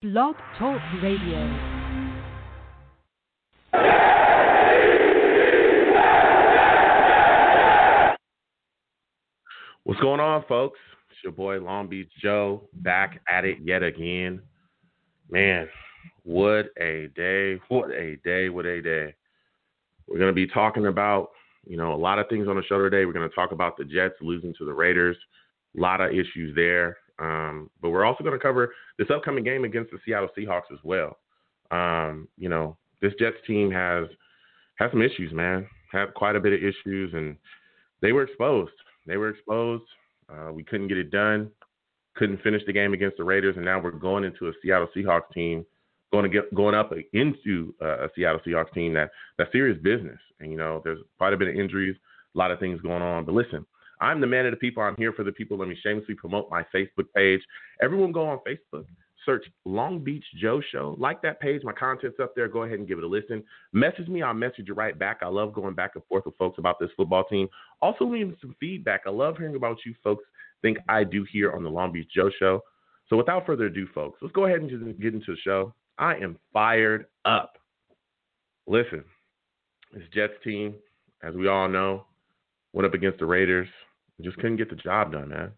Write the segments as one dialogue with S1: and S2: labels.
S1: Blog Talk Radio.
S2: What's going on, folks? It's your boy Long Beach Joe back at it yet again. Man, what a day! What a day! What a day! We're gonna be talking about you know a lot of things on the show today. We're gonna talk about the Jets losing to the Raiders. A lot of issues there. Um, but we're also going to cover this upcoming game against the Seattle Seahawks as well. Um, you know, this Jets team has has some issues, man. Had quite a bit of issues, and they were exposed. They were exposed. Uh, we couldn't get it done. Couldn't finish the game against the Raiders, and now we're going into a Seattle Seahawks team, going to get going up into uh, a Seattle Seahawks team that that's serious business. And you know, there's quite a bit of injuries, a lot of things going on. But listen, I'm the man of the people. I'm here for the people. Let me shamelessly promote my Facebook page. Everyone go on Facebook, search Long Beach Joe Show. Like that page. My content's up there. Go ahead and give it a listen. Message me. I'll message you right back. I love going back and forth with folks about this football team. Also, leaving some feedback. I love hearing about you folks think I do here on the Long Beach Joe Show. So without further ado, folks, let's go ahead and just get into the show. I am fired up. Listen, this Jets team, as we all know, went up against the Raiders. We just couldn't get the job done, man.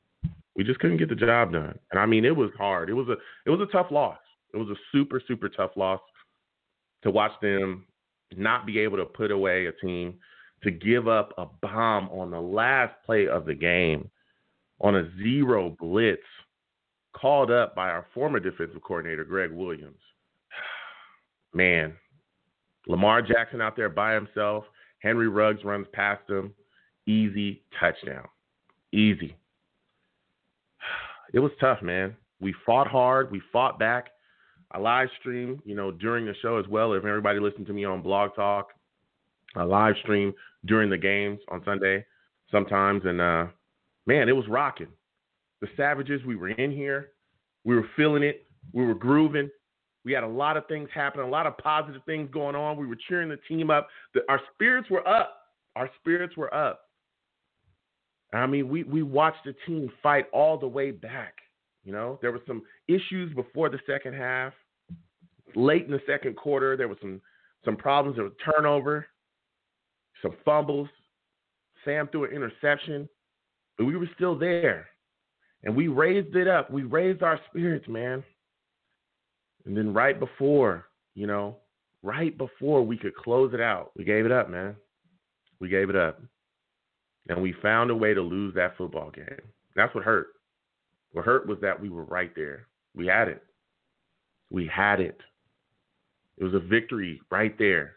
S2: We just couldn't get the job done. And I mean, it was hard. It was a it was a tough loss. It was a super super tough loss to watch them not be able to put away a team to give up a bomb on the last play of the game on a zero blitz called up by our former defensive coordinator Gregg Williams. Man, Lamar Jackson out there by himself. Henry Ruggs runs past him. Easy touchdown. Easy. It was tough, man. We fought hard. We fought back. I live stream, you know, during the show as well. If everybody listened to me on Blog Talk, I live stream during the games on Sunday sometimes, and uh, man, it was rocking. The Savages, we were in here, we were feeling it, we were grooving. We had a lot of things happening, a lot of positive things going on. We were cheering the team up. The, our spirits were up. Our spirits were up. I mean, we we watched the team fight all the way back. You know, there were some issues before the second half. Late in the second quarter, there was some some problems. There was turnover, some fumbles. Sam threw an interception, but we were still there, and we raised it up. We raised our spirits, man. And then right before, you know, right before we could close it out, we gave it up, man. We gave it up. And we found a way to lose that football game. That's what hurt. What hurt was that we were right there. We had it. We had it. It was a victory right there.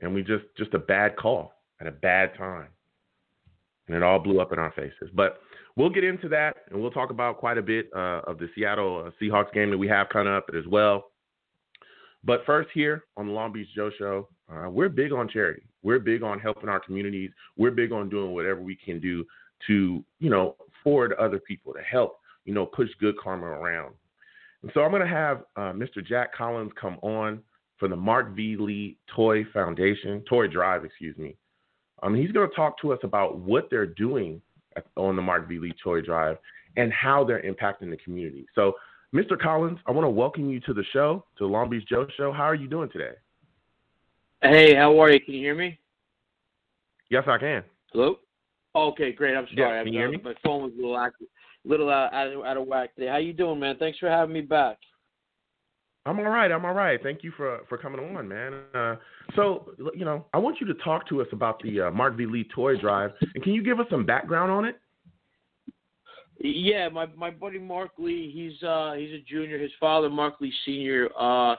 S2: And we just just a bad call at a bad time. And it all blew up in our faces. But we'll get into that and we'll talk about quite a bit uh, of the Seattle uh, Seahawks game that we have coming up as well. But first, here on the Long Beach Joe Show, uh, we're big on charity. We're big on helping our communities. We're big on doing whatever we can do to, you know, forward other people to help, you know, push good karma around. And so I'm going to have uh, Mr. Jack Collins come on for the Mark V. Lee Toy Foundation, Toy Drive, excuse me. Um, he's going to talk to us about what they're doing on the Mark V. Lee Toy Drive and how they're impacting the community. So, Mr. Collins, I want to welcome you to the show, to the Long Beach Joe Show. How are you doing today?
S3: Hey, how are you? Can you hear me?
S2: Yes, I can.
S3: Hello. Okay, great. I'm sorry.
S2: Yeah, can you hear me?
S3: My phone was a little active, little out, out, of, out of whack today. How you doing, man? Thanks for having me back.
S2: I'm all right. I'm all right. Thank you for for coming on, man. Uh, so, you know, I want you to talk to us about the uh, Mark V. Lee Toy Drive, and can you give us some background on it?
S3: Yeah, my my buddy Mark Lee. He's uh he's a junior. His father, Mark Lee Senior, uh,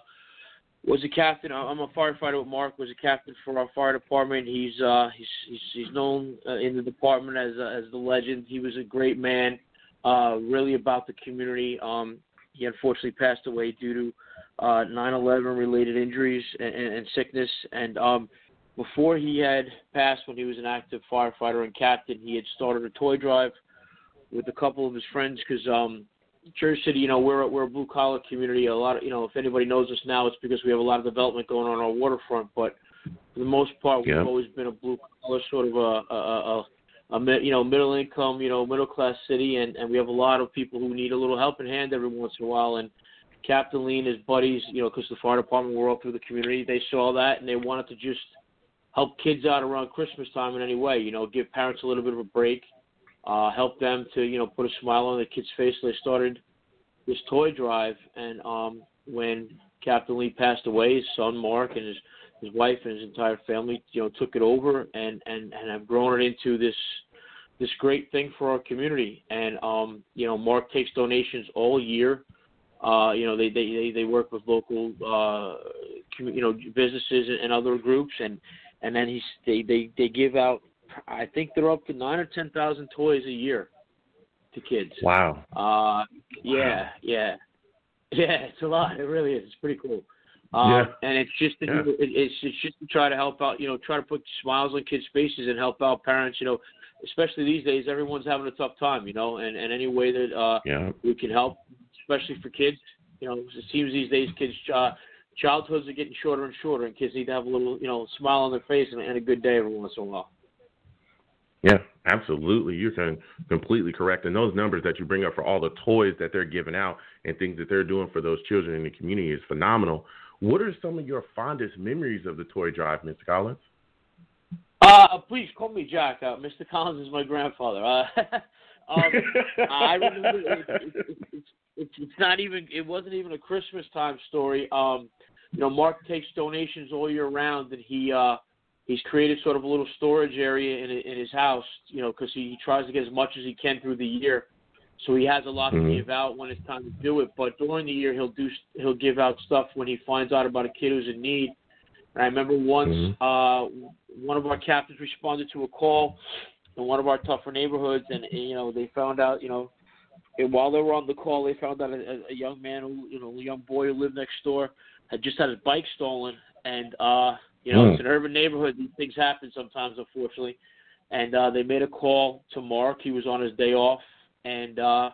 S3: was a captain. I'm a firefighter with Mark. Was a captain for our fire department. He's uh, he's he's, he's known uh, in the department as uh, as the legend. He was a great man, uh, really about the community. Um, he unfortunately passed away due to uh, 9/11 related injuries and, and, and sickness. And um, before he had passed, when he was an active firefighter and captain, he had started a toy drive with a couple of his friends because um, Jersey City, you know, we're we're a blue collar community. A lot of, you know, if anybody knows us now, it's because we have a lot of development going on our waterfront. But for the most part,
S2: Yeah.
S3: we've always been a blue collar sort of a, a, a, a you know middle income, you know, middle class city, and and we have a lot of people who need a little helping hand every once in a while. And Captain Lee and his buddies, you know, because the fire department were all through the community, they saw that and they wanted to just help kids out around Christmas time in any way. You know, give parents a little bit of a break, uh, help them to you know put a smile on the kid's face. They started this toy drive, and um, when Captain Lee passed away, his son Mark and his his wife and his entire family, you know, took it over and and and have grown it into this this great thing for our community. And um, you know, Mark takes donations all year. Uh, you know, they they they, they work with local uh, you know businesses and other groups, and and then he's they they they give out. I think they're up to nine or ten thousand toys a year to kids.
S2: Wow.
S3: Uh, yeah, yeah, yeah. It's a lot. It really is. It's pretty cool. Um,
S2: Yeah.
S3: And it's just to,
S2: Yeah.
S3: it's it's just to try to help out. You know, try to put smiles on kids' faces and help out parents. You know, especially these days, everyone's having a tough time. You know, and and any way that uh,
S2: Yeah.
S3: we can help, especially for kids. You know, it seems these days kids uh, childhoods are getting shorter and shorter, and kids need to have a little you know smile on their face and, and a good day every once in a while.
S2: Yeah, absolutely. You're completely correct. And those numbers that you bring up for all the toys that they're giving out and things that they're doing for those children in the community is phenomenal. What are some of your fondest memories of the toy drive, Mr. Collins?
S3: Uh, please call me Jack. Uh, Mr. Collins is my grandfather. Uh, um, I remember it, it, it, it's it's not even it wasn't even a Christmas time story. Um, you know, Mark takes donations all year round, and he uh, he's created sort of a little storage area in in his house. You know, because he, he tries to get as much as he can through the year, so he has a lot
S2: Mhm.
S3: to give out when it's time to do it. But during the year, he'll do he'll give out stuff when he finds out about a kid who's in need. And I remember once
S2: Mhm.
S3: uh, one of our captains responded to a call in one of our tougher neighborhoods, and, and you know they found out, you know, and while they were on the call, they found out a, a young man, who, you know, a young boy who lived next door, had just had his bike stolen, and uh, you know,
S2: Hmm.
S3: it's an urban neighborhood. These things happen sometimes, unfortunately. And uh, they made a call to Mark. He was on his day off, and uh,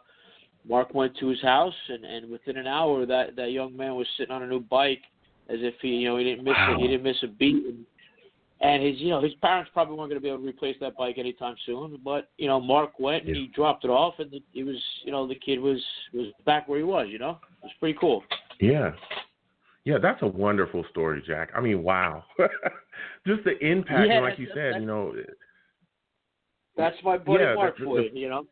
S3: Mark went to his house, and, and within an hour, that that young man was sitting on a new bike, as if he, you know, he didn't miss
S2: Wow.
S3: a, he didn't miss a beat. And, and his, you know, his parents probably weren't going to be able to replace that bike anytime soon. But you know, Mark went and
S2: Yeah.
S3: he dropped it off, and the, he was, you know, the kid was was back where he was. You know, it was pretty cool.
S2: Yeah. Yeah, that's a wonderful story, Jack. I mean, wow. Just the impact,
S3: Yeah,
S2: like you said, you know,
S3: That's my buddy
S2: Yeah,
S3: Mark
S2: the-
S3: for
S2: the-.
S3: You know.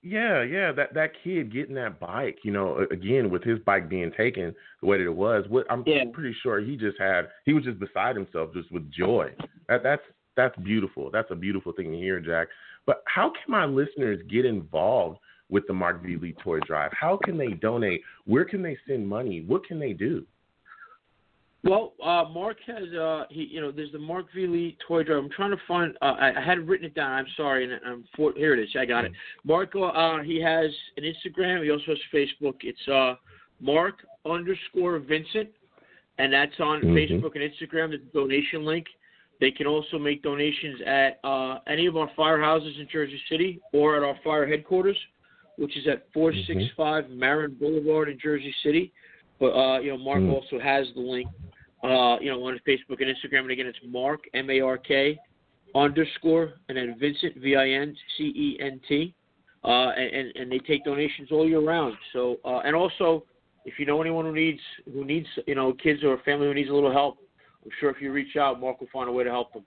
S2: Yeah, yeah, that that kid getting that bike, you know, again with his bike being taken the way that it was, what I'm
S3: Yeah.
S2: pretty sure he just had he was just beside himself just with joy. That that's that's beautiful. That's a beautiful thing to hear, Jack. But how can my listeners get involved with the Mark V. Lee Toy Drive? How can they donate? Where can they send money? What can they do?
S3: Well, uh, Mark has, uh, he, you know, there's the Mark V. Lee toy drive. I'm trying to find. Uh, I, I had written it down. I'm sorry, and I'm for, here. It is. I got it. Mark, uh, he has an Instagram. He also has Facebook. It's uh, Mark underscore Vincent, and that's on
S2: Mhm.
S3: Facebook and Instagram. There's a donation link. They can also make donations at uh, any of our firehouses in Jersey City or at our fire headquarters, which is at 465 Marin Boulevard in Jersey City. But uh, you know, Mark
S2: Mm.
S3: also has the link uh, you know, on his Facebook and Instagram. And again, it's Mark M A R K underscore and then Vincent V I N C E N T. Uh, and and they take donations all year round. So uh, and also, if you know anyone who needs who needs you know kids or a family who needs a little help, I'm sure if you reach out, Mark will find a way to help them.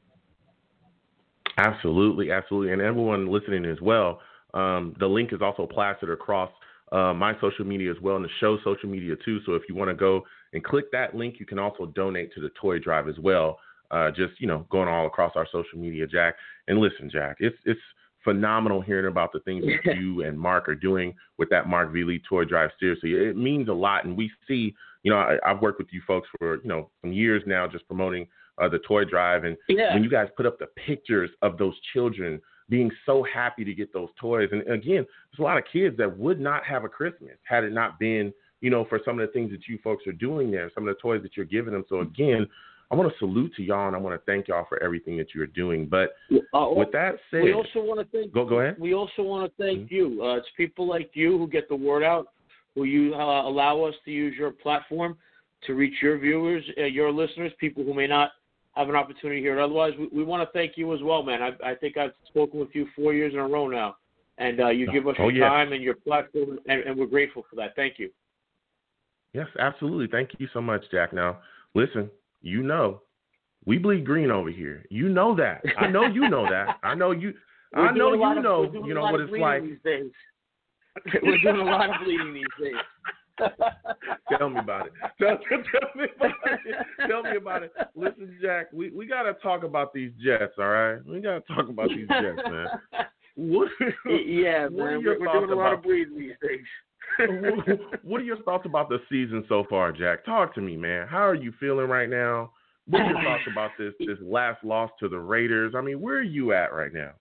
S2: Absolutely, absolutely. And everyone listening as well, um, the link is also plastered across uh, my social media as well and the show's social media too. So if you want to go and click that link, you can also donate to the toy drive as well. Uh, just, you know, going all across our social media, Jack. And listen, Jack, it's, it's phenomenal hearing about the things that you and Mark are doing with that Mark V. Lee toy drive. Seriously, it means a lot. And we see, you know, I, I've worked with you folks for, you know, some years now just promoting uh, the toy drive. And
S3: Yeah.
S2: when you guys put up the pictures of those children being so happy to get those toys, and again, there's a lot of kids that would not have a Christmas had it not been, you know, for some of the things that you folks are doing there, some of the toys that you're giving them. So again, I want to salute to y'all and I want to thank y'all for everything that you're doing. But
S3: Uh,
S2: with that said,
S3: we also want to thank
S2: go go ahead.
S3: We also want to thank
S2: Mhm.
S3: you. Uh, it's people like you who get the word out, who you uh, allow us to use your platform to reach your viewers, uh, your listeners, people who may not have an opportunity here otherwise. We, we want to thank you as well, man. I, I think I've spoken with you four years in a row now, and uh, you give us
S2: Oh,
S3: your
S2: yeah.
S3: time and your platform, and, and we're grateful for that. Thank you.
S2: Yes, absolutely. Thank you so much, Jack. Now, listen, you know, we bleed green over here. You know that. I know you know that. I know you. I know you
S3: of,
S2: know. You know what it's like.
S3: We're doing a lot of bleeding these days.
S2: Tell me about it. Tell, tell, me about it. Tell me about it. Listen, Jack, we, we got to talk about these Jets, all right? We got to talk about these Jets, man. What,
S3: yeah,
S2: what
S3: man.
S2: We're
S3: doing a lot
S2: about,
S3: of bleeding these days.
S2: what are your thoughts about the season so far, Jack? Talk to me, man. How are you feeling right now? What are your thoughts about this this last loss to the Raiders? I mean, where are you at right now?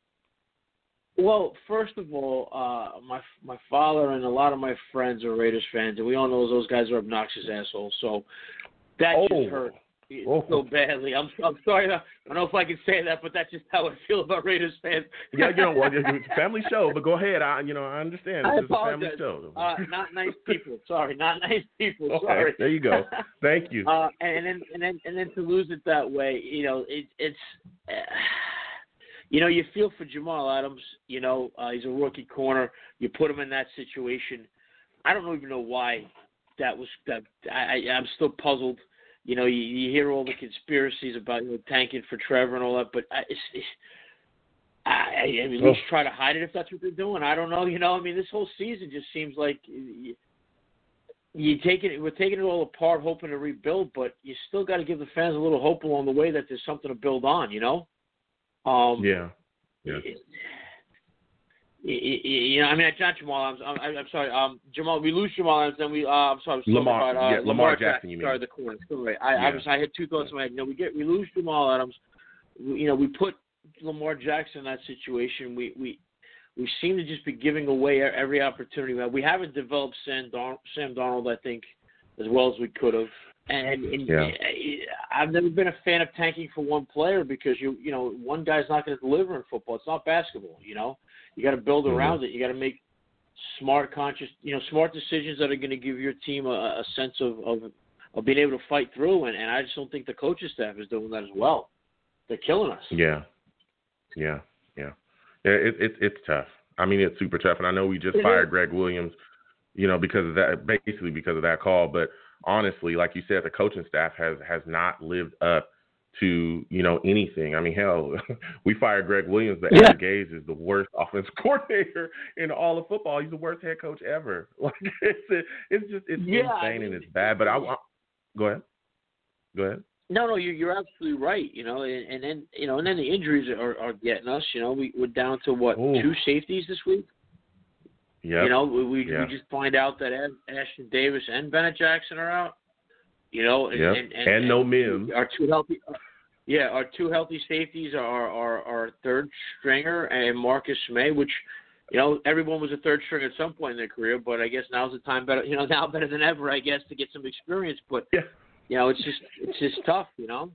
S3: Well, first of all, uh, my my father and a lot of my friends are Raiders fans, and we all know those guys are obnoxious assholes. So that
S2: oh.
S3: just hurt oh. so badly. I'm I'm sorry. I don't know if I can say that, but that's just how I feel about Raiders fans.
S2: yeah, you know, well, it's a family show, but go ahead. I you know I understand.
S3: I apologize.
S2: a family show.
S3: Uh, not nice people. Sorry, not nice people.
S2: Okay,
S3: sorry.
S2: there you go. Thank you.
S3: uh, and then and then and then to lose it that way, you know, it, it's. Uh, you know, you feel for Jamal Adams. You know, uh, he's a rookie corner. You put him in that situation. I don't even know why that was. That I, I I'm still puzzled. You know, you, you hear all the conspiracies about you know tanking for Trevor and all that, but I, it's, it's I, I mean, at least try to hide it if that's what they're doing. I don't know. You know, I mean, this whole season just seems like you, you taking it. We're taking it all apart, hoping to rebuild, but you still got to give the fans a little hope along the way that there's something to build on. You know. Um,
S2: yeah. Yeah.
S3: You know, I mean, not Jamal Adams. I'm, I'm sorry. Um, Jamal. We lose Jamal Adams, then we. Uh, I'm sorry. I
S2: Lamar.
S3: About, uh,
S2: yeah, Lamar,
S3: Lamar
S2: Jackson.
S3: Jackson
S2: You
S3: mean? Sorry, the corner. Right. I,
S2: yeah.
S3: I was. I had two thoughts in my head. You know, we get we lose Jamal Adams. We, you know, we put Lamar Jackson in that situation. We we we seem to just be giving away every opportunity. We haven't developed Sam, Dar- Sam Darnold, I think, as well as we could have. And, and
S2: yeah.
S3: I've never been a fan of tanking for one player because you you know one guy's not going to deliver in football. It's not basketball. You know, you got to build
S2: mm-hmm.
S3: around it. You got to make smart, conscious, you know, smart decisions that are going to give your team a, a sense of, of of being able to fight through. And, and I just don't think the coaching staff is doing that as well. They're killing us.
S2: Yeah, yeah, yeah. yeah it, it, it's tough. I mean, it's super tough. And I know we just
S3: it
S2: fired
S3: is.
S2: Gregg Williams, you know, because of that, basically because of that call. But honestly, like you said, the coaching staff has has not lived up to you know anything. I mean, hell, we fired Gregg Williams, but
S3: Yeah.
S2: Gase is the worst offense coordinator in all of football. He's the worst head coach ever. Like it's it's just it's
S3: Yeah, I
S2: insane
S3: mean,
S2: and it's bad. But I, I go ahead, go ahead.
S3: No, no, you're you're absolutely right. You know, and, and then you know, and then the injuries are, are getting us. You know, we we're down to what
S2: Ooh.
S3: two safeties this week.
S2: Yeah,
S3: You know, we we,
S2: Yeah.
S3: we just find out that Ashtyn Davis and Bennett Jackson are out. You know, and
S2: Yep.
S3: and, and,
S2: And no Mims.
S3: are two healthy, uh, yeah, our two healthy safeties are our our third stringer and Marcus Maye, which you know everyone was a third stringer at some point in their career, but I guess now's the time better. You know, now better than ever, I guess, to get some experience. But
S2: Yeah.
S3: you know, it's just it's just tough. You know,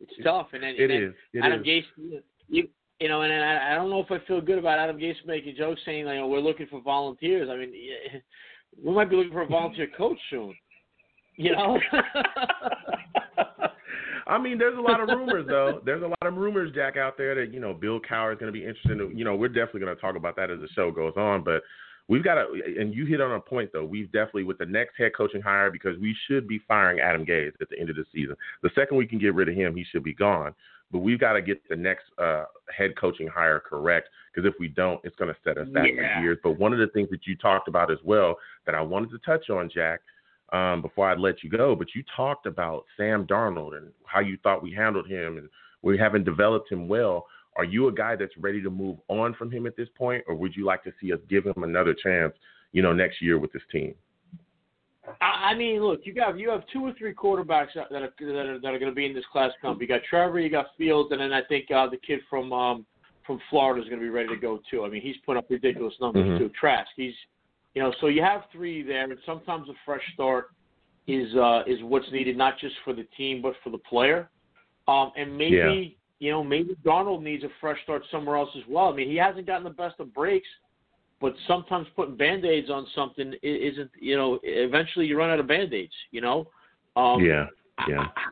S3: it's tough. And then
S2: it
S3: and then
S2: is. It
S3: Adam
S2: is.
S3: Gase, you you know, and I, I don't know if I feel good about Adam Gase making jokes saying like, know, we're looking for volunteers. I mean, we might be looking for a volunteer coach soon. You know.
S2: I mean, there's a lot of rumors though. There's a lot of rumors, Jack, out there that you know Bill Cowher is going to be interested. In, you know, we're definitely going to talk about that as the show goes on. But we've got to, and you hit on a point though. We've definitely with the next head coaching hire because we should be firing Adam Gase at the end of the season. The second we can get rid of him, he should be gone. But we've got to get the next uh, head coaching hire correct because if we don't, it's going to set us back
S3: Yeah.
S2: for years. But one of the things that you talked about as well that I wanted to touch on, Jack, um, before I let you go, but you talked about Sam Darnold and how you thought we handled him, and we haven't developed him well. Are you a guy that's ready to move on from him at this point, or would you like to see us give him another chance, you know, next year with this team?
S3: I mean, look, you got you have two or three quarterbacks that are that are, that are going to be in this class comp. You got Trevor, you got Fields, and then I think uh, the kid from um, from Florida is going to be ready to go too. I mean, he's put up ridiculous numbers
S2: Mhm.
S3: too. Trask, he's you know, so you have three there, and sometimes a fresh start is uh, is what's needed, not just for the team but for the player. Um, and maybe. You know maybe Darnold needs a fresh start somewhere else as well. I mean, he hasn't gotten the best of breaks, but sometimes putting band aids on something isn't you know eventually you run out of band aids. You know. Um,
S2: yeah, yeah.
S3: I,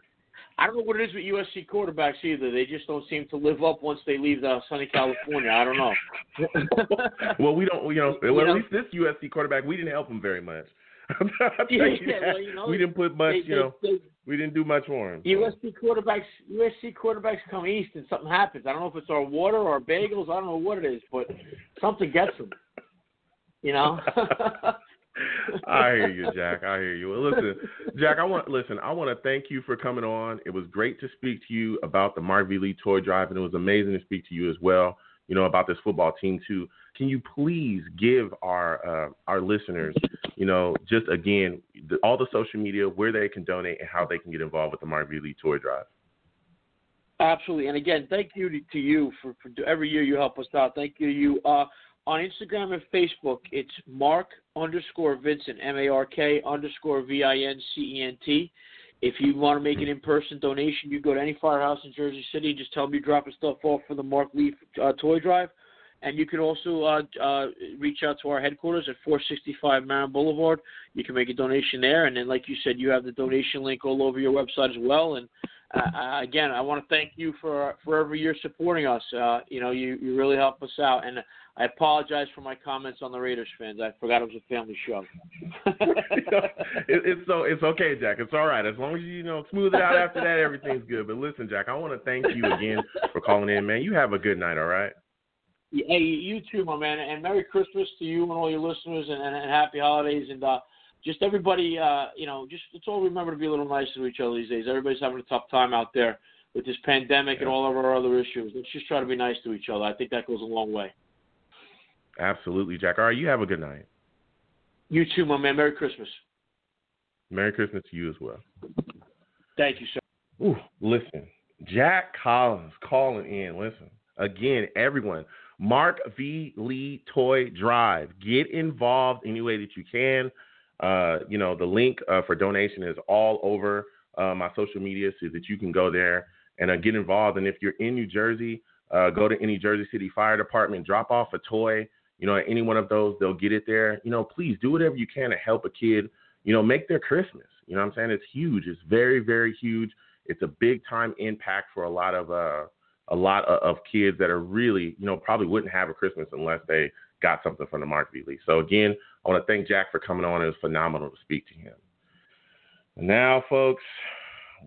S3: I don't know what it is with USC quarterbacks either. They just don't seem to live up once they leave the sunny California. I don't know.
S2: well, we don't, you know,
S3: You
S2: well,
S3: know-
S2: at least this USC quarterback, we didn't help him very much.
S3: yeah, well, you know,
S2: we didn't put much,
S3: they,
S2: you know,
S3: they,
S2: we didn't do much for him.
S3: USC quarterbacks, USC quarterbacks come east and something happens. I don't know if it's our water or our bagels. I don't know what it is, but something gets them. You know.
S2: I hear you, Jack. I hear you. Well, listen, Jack. I want listen. I want to thank you for coming on. It was great to speak to you about the Mark V. Lee toy drive, and it was amazing to speak to you as well. You know about this football team too. Can you please give our uh, our listeners, you know, just again the, all the social media where they can donate and how they can get involved with the Mark Lee toy drive?
S3: Absolutely, and again, thank you to, you for, for every year you help us out. Thank you to you. Uh, on Instagram and Facebook, it's Mark underscore Vincent, M A R K underscore V I N C E N T. If you want to make an in person donation, you go to any firehouse in Jersey City. Just tell them you're dropping stuff off for the Mark Leaf uh, Toy Drive. And you can also uh, uh, reach out to our headquarters at 465 Marin Boulevard. You can make a donation there. And then, like you said, you have the donation link all over your website as well. And uh, again, I want to thank you for for every year supporting us. Uh, you know, you, you really help us out. And I apologize for my comments on the Raiders fans. I forgot it was a family show.
S2: it, it's so it's okay, Jack. It's all right as long as you, you know smooth it out after that. Everything's good. But listen, Jack, I want to thank you again for calling in, man. You have a good night. All right.
S3: Hey, you too, my man, and Merry Christmas to you and all your listeners, and, and, and Happy Holidays, and uh, just everybody. Uh, you know, just let's all remember to be a little nicer to each other these days. Everybody's having a tough time out there with this pandemic yeah. and all of our other issues. Let's just try to be nice to each other. I think that goes a long way.
S2: Absolutely, Jack. All right, you have a good night.
S3: You too, my man. Merry Christmas.
S2: Merry Christmas to you as well.
S3: Thank you, sir.
S2: Ooh, listen, Jack Collins calling in. Listen, again, everyone. Mark V. Lee Toy Drive. Get involved any way that you can. Uh, you know, the link uh, for donation is all over uh, my social media so that you can go there and uh, get involved. And if you're in New Jersey, uh, go to any Jersey City Fire Department, drop off a toy you know, any one of those, they'll get it there. You know, please do whatever you can to help a kid, you know, make their Christmas. You know I'm saying? It's huge. It's very, very huge. It's a big time impact for a lot of uh a lot of, of kids that are really, you know, probably wouldn't have a Christmas unless they got something from the Mark V. So again, I want to thank Jack for coming on. It was phenomenal to speak to him. And now, folks,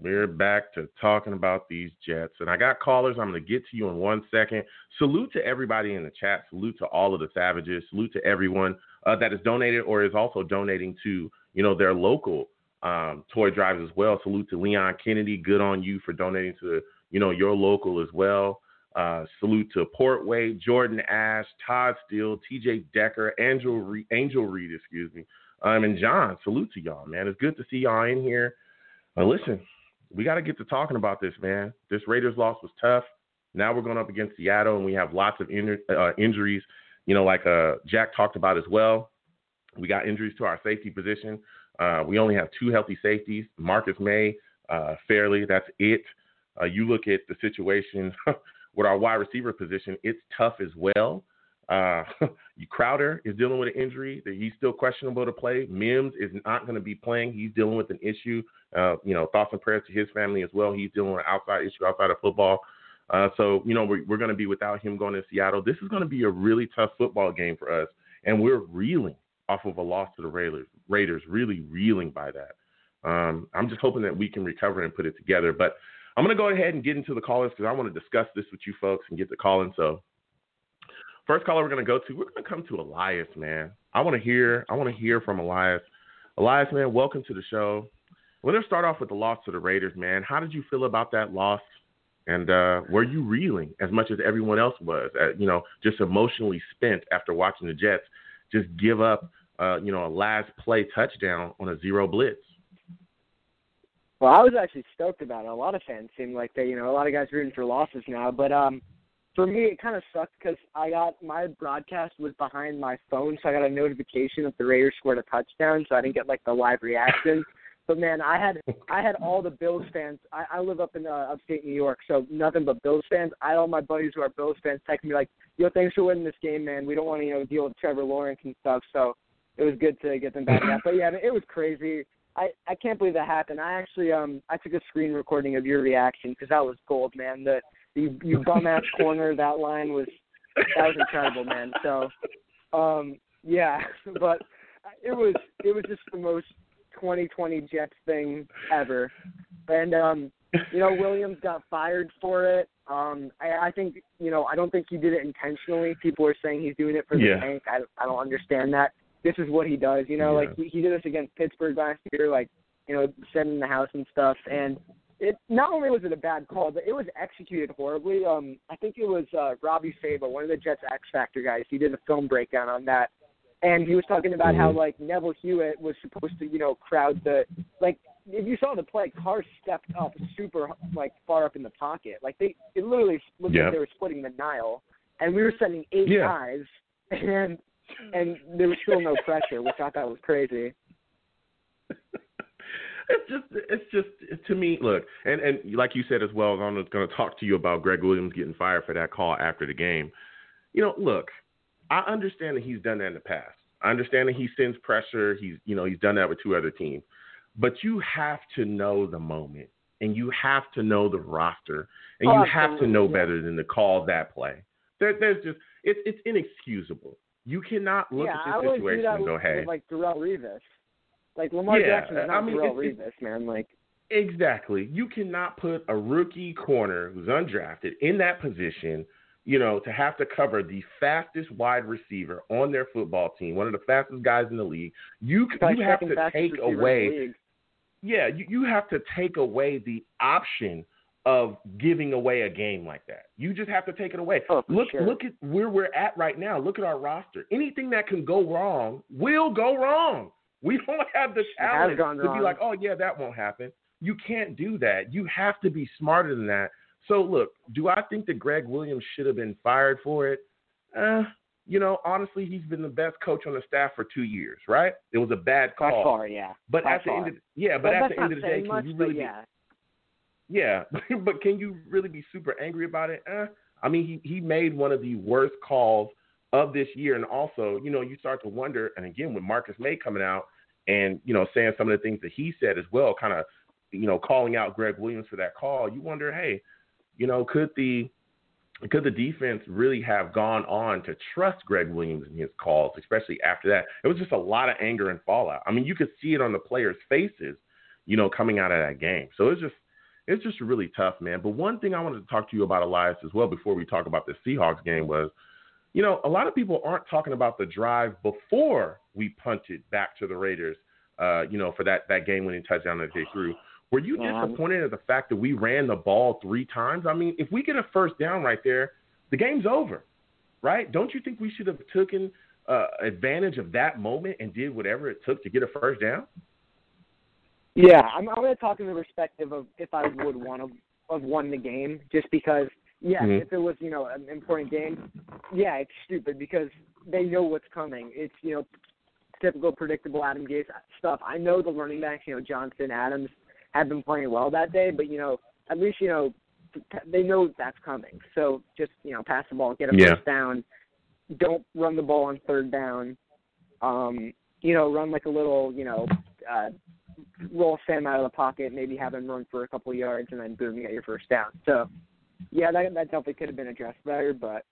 S2: we're back to talking about these Jets. And I got callers. I'm going to get to you in one second. Salute to everybody in the chat. Salute to all of the savages. Salute to everyone uh, that is donated or is also donating to, you know, their local um, toy drives as well. Salute to Leon Kennedy. Good on you for donating to, you know, your local as well. Uh, salute to Portway, Jordan Ash, Todd Steele, TJ Decker, Angel, Re- Angel Reed, excuse me, um, and John. Salute to y'all, man. It's good to see y'all in here. Uh, listen, we got to get to talking about this, man. This Raiders loss was tough. Now we're going up against Seattle, and we have lots of in, uh, injuries. You know, like uh, Jack talked about as well. We got injuries to our safety position. Uh, we only have two healthy safeties, Marcus Maye, uh, Farley. That's it. Uh, you look at the situation with our wide receiver position; it's tough as well. Uh, Crowder is dealing with an injury that he's still questionable to play. Mims is not going to be playing. He's dealing with an issue. Uh, you know, thoughts and prayers to his family as well. He's dealing with an outside issue outside of football. Uh, so, you know, we're, we're going to be without him going to Seattle. This is going to be a really tough football game for us. And we're reeling off of a loss to the Raiders, Raiders really reeling by that. Um, I'm just hoping that we can recover and put it together. But I'm going to go ahead and get into the callers because I want to discuss this with you folks and get the call in. So First caller we're gonna go to, we're gonna come to Elias, man. I want to hear, I want to hear from Elias. Elias, man, welcome to the show. We're gonna start off with the loss to the Raiders, man. How did you feel about that loss? And uh, were you reeling as much as everyone else was? Uh, you know, just emotionally spent after watching the Jets just give up, uh, you know, a last play touchdown on a zero blitz.
S4: Well, I was actually stoked about it. A lot of fans seem like they, you know, a lot of guys rooting for losses now. But um, for me, it kind of sucked because I got my broadcast was behind my phone, so I got a notification that the Raiders scored a touchdown, so I didn't get like the live reaction. but man, I had I had all the Bills fans. I, I live up in uh, upstate New York, so nothing but Bills fans. I had all my buddies who are Bills fans texting me like, "Yo, thanks for winning this game, man. We don't want to you know deal with Trevor Lawrence and stuff." So it was good to get them back up. But yeah, it was crazy. I I can't believe that happened. I actually um I took a screen recording of your reaction because that was gold, man. The you you bum ass corner. That line was that was incredible, man. So, um, yeah, but it was it was just the most 2020 Jets thing ever, and um, you know Williams got fired for it. Um, I, I think you know I don't think he did it intentionally. People are saying he's doing it for the
S2: Yeah.
S4: tank. I I don't understand that. This is what he does. You know,
S2: Yeah.
S4: like he, he did this against Pittsburgh last year, like you know sitting in the house and stuff. And it not only was it a bad call, but it was executed horribly. Um, I think it was uh, Robby Sabo, one of the Jets X Factor guys. He did a film breakdown on that, and he was talking about how
S2: Mhm.
S4: like Neville Hewitt was supposed to, you know, crowd the like. If you saw the play, Carr stepped up super like far up in the pocket. Like they, it literally looked
S2: Yeah.
S4: like they were splitting the Nile, and we were sending eight
S2: Yeah.
S4: guys, and Mm. and there was still no pressure, which I thought was crazy.
S2: it's just it's just to me look and and like you said as well i'm going to talk to you about gregg williams getting fired for that call after the game. You know look i understand that he's done that in the past. I understand that he sends pressure. He's you know he's done that with two other teams. But you have to know the moment and you have to know the roster and
S4: Oh,
S2: you have to know better than to call that play. There, there's just it's it's inexcusable you cannot look
S4: yeah,
S2: at
S4: I
S2: this
S4: do
S2: situation and go hey
S4: like Darrelle Revis. Like Lamar
S2: Yeah,
S4: Jackson is
S2: I
S4: not
S2: mean,
S4: Darrelle
S2: it's-
S4: Revis, man. Like
S2: Exactly. You cannot put a rookie corner who's undrafted in that position, you know, to have to cover the fastest wide receiver on their football team, one of the fastest guys in the league. You you have to take
S4: receiver in the
S2: away yeah, you, you have to take away the option of giving away a game like that. You just have to take it away.
S4: Oh,
S2: look
S4: sure.
S2: look at where we're at right now. Look at our roster. Anything that can go wrong will go wrong. We don't have the talent to be like, oh yeah, that won't happen. You can't do that. You have to be smarter than that. So look, do I think that Gregg Williams should have been fired for it? Uh, you know, honestly, he's been the best coach on the staff for two years, right? It was a bad
S4: By
S2: call.
S4: far, yeah.
S2: But
S4: By
S2: at the end of yeah, but
S4: But
S2: at the end of the day,
S4: much,
S2: can you really be
S4: yeah.
S2: Yeah, but can you really be super angry about it? Eh. I mean, he he made one of the worst calls of this year, and also, you know, you start to wonder. And again, with Marcus Maye coming out and you know saying some of the things that he said as well, kind of, you know, calling out Gregg Williams for that call, you wonder, hey, you know, could the could the defense really have gone on to trust Gregg Williams in his calls, especially after that? It was just a lot of anger and fallout. I mean, you could see it on the players' faces, you know, coming out of that game. So it's just it's just really tough, man. But one thing I wanted to talk to you about, Elias, as well, before we talk about the Seahawks game was, you know, a lot of people aren't talking about the drive before we punted back to the Raiders, uh, you know, for that, that game winning touchdown that they threw. Were you
S4: Yeah.
S2: disappointed at the fact that we ran the ball three times? I mean, if we get a first down right there, the game's over, right? Don't you think we should have taken uh, advantage of that moment and did whatever it took to get a first down?
S4: Yeah, I'm, I'm going to talk in the perspective of if I would want to have won the game, just because. Yeah,
S2: Mhm.
S4: if it was you know an important game, yeah, it's stupid because they know what's coming. It's you know typical predictable Adam Gase stuff. I know the running backs, you know Johnson, Adams, have been playing well that day, but you know at least you know they know that's coming. So just you know pass the ball, get a
S2: Yeah.
S4: first down. Don't run the ball on third down. Um, you know, run like a little, you know, uh, roll Sam out of the pocket, maybe have him run for a couple yards, and then boom, you get your first down. So, yeah, that that definitely could have been addressed better, but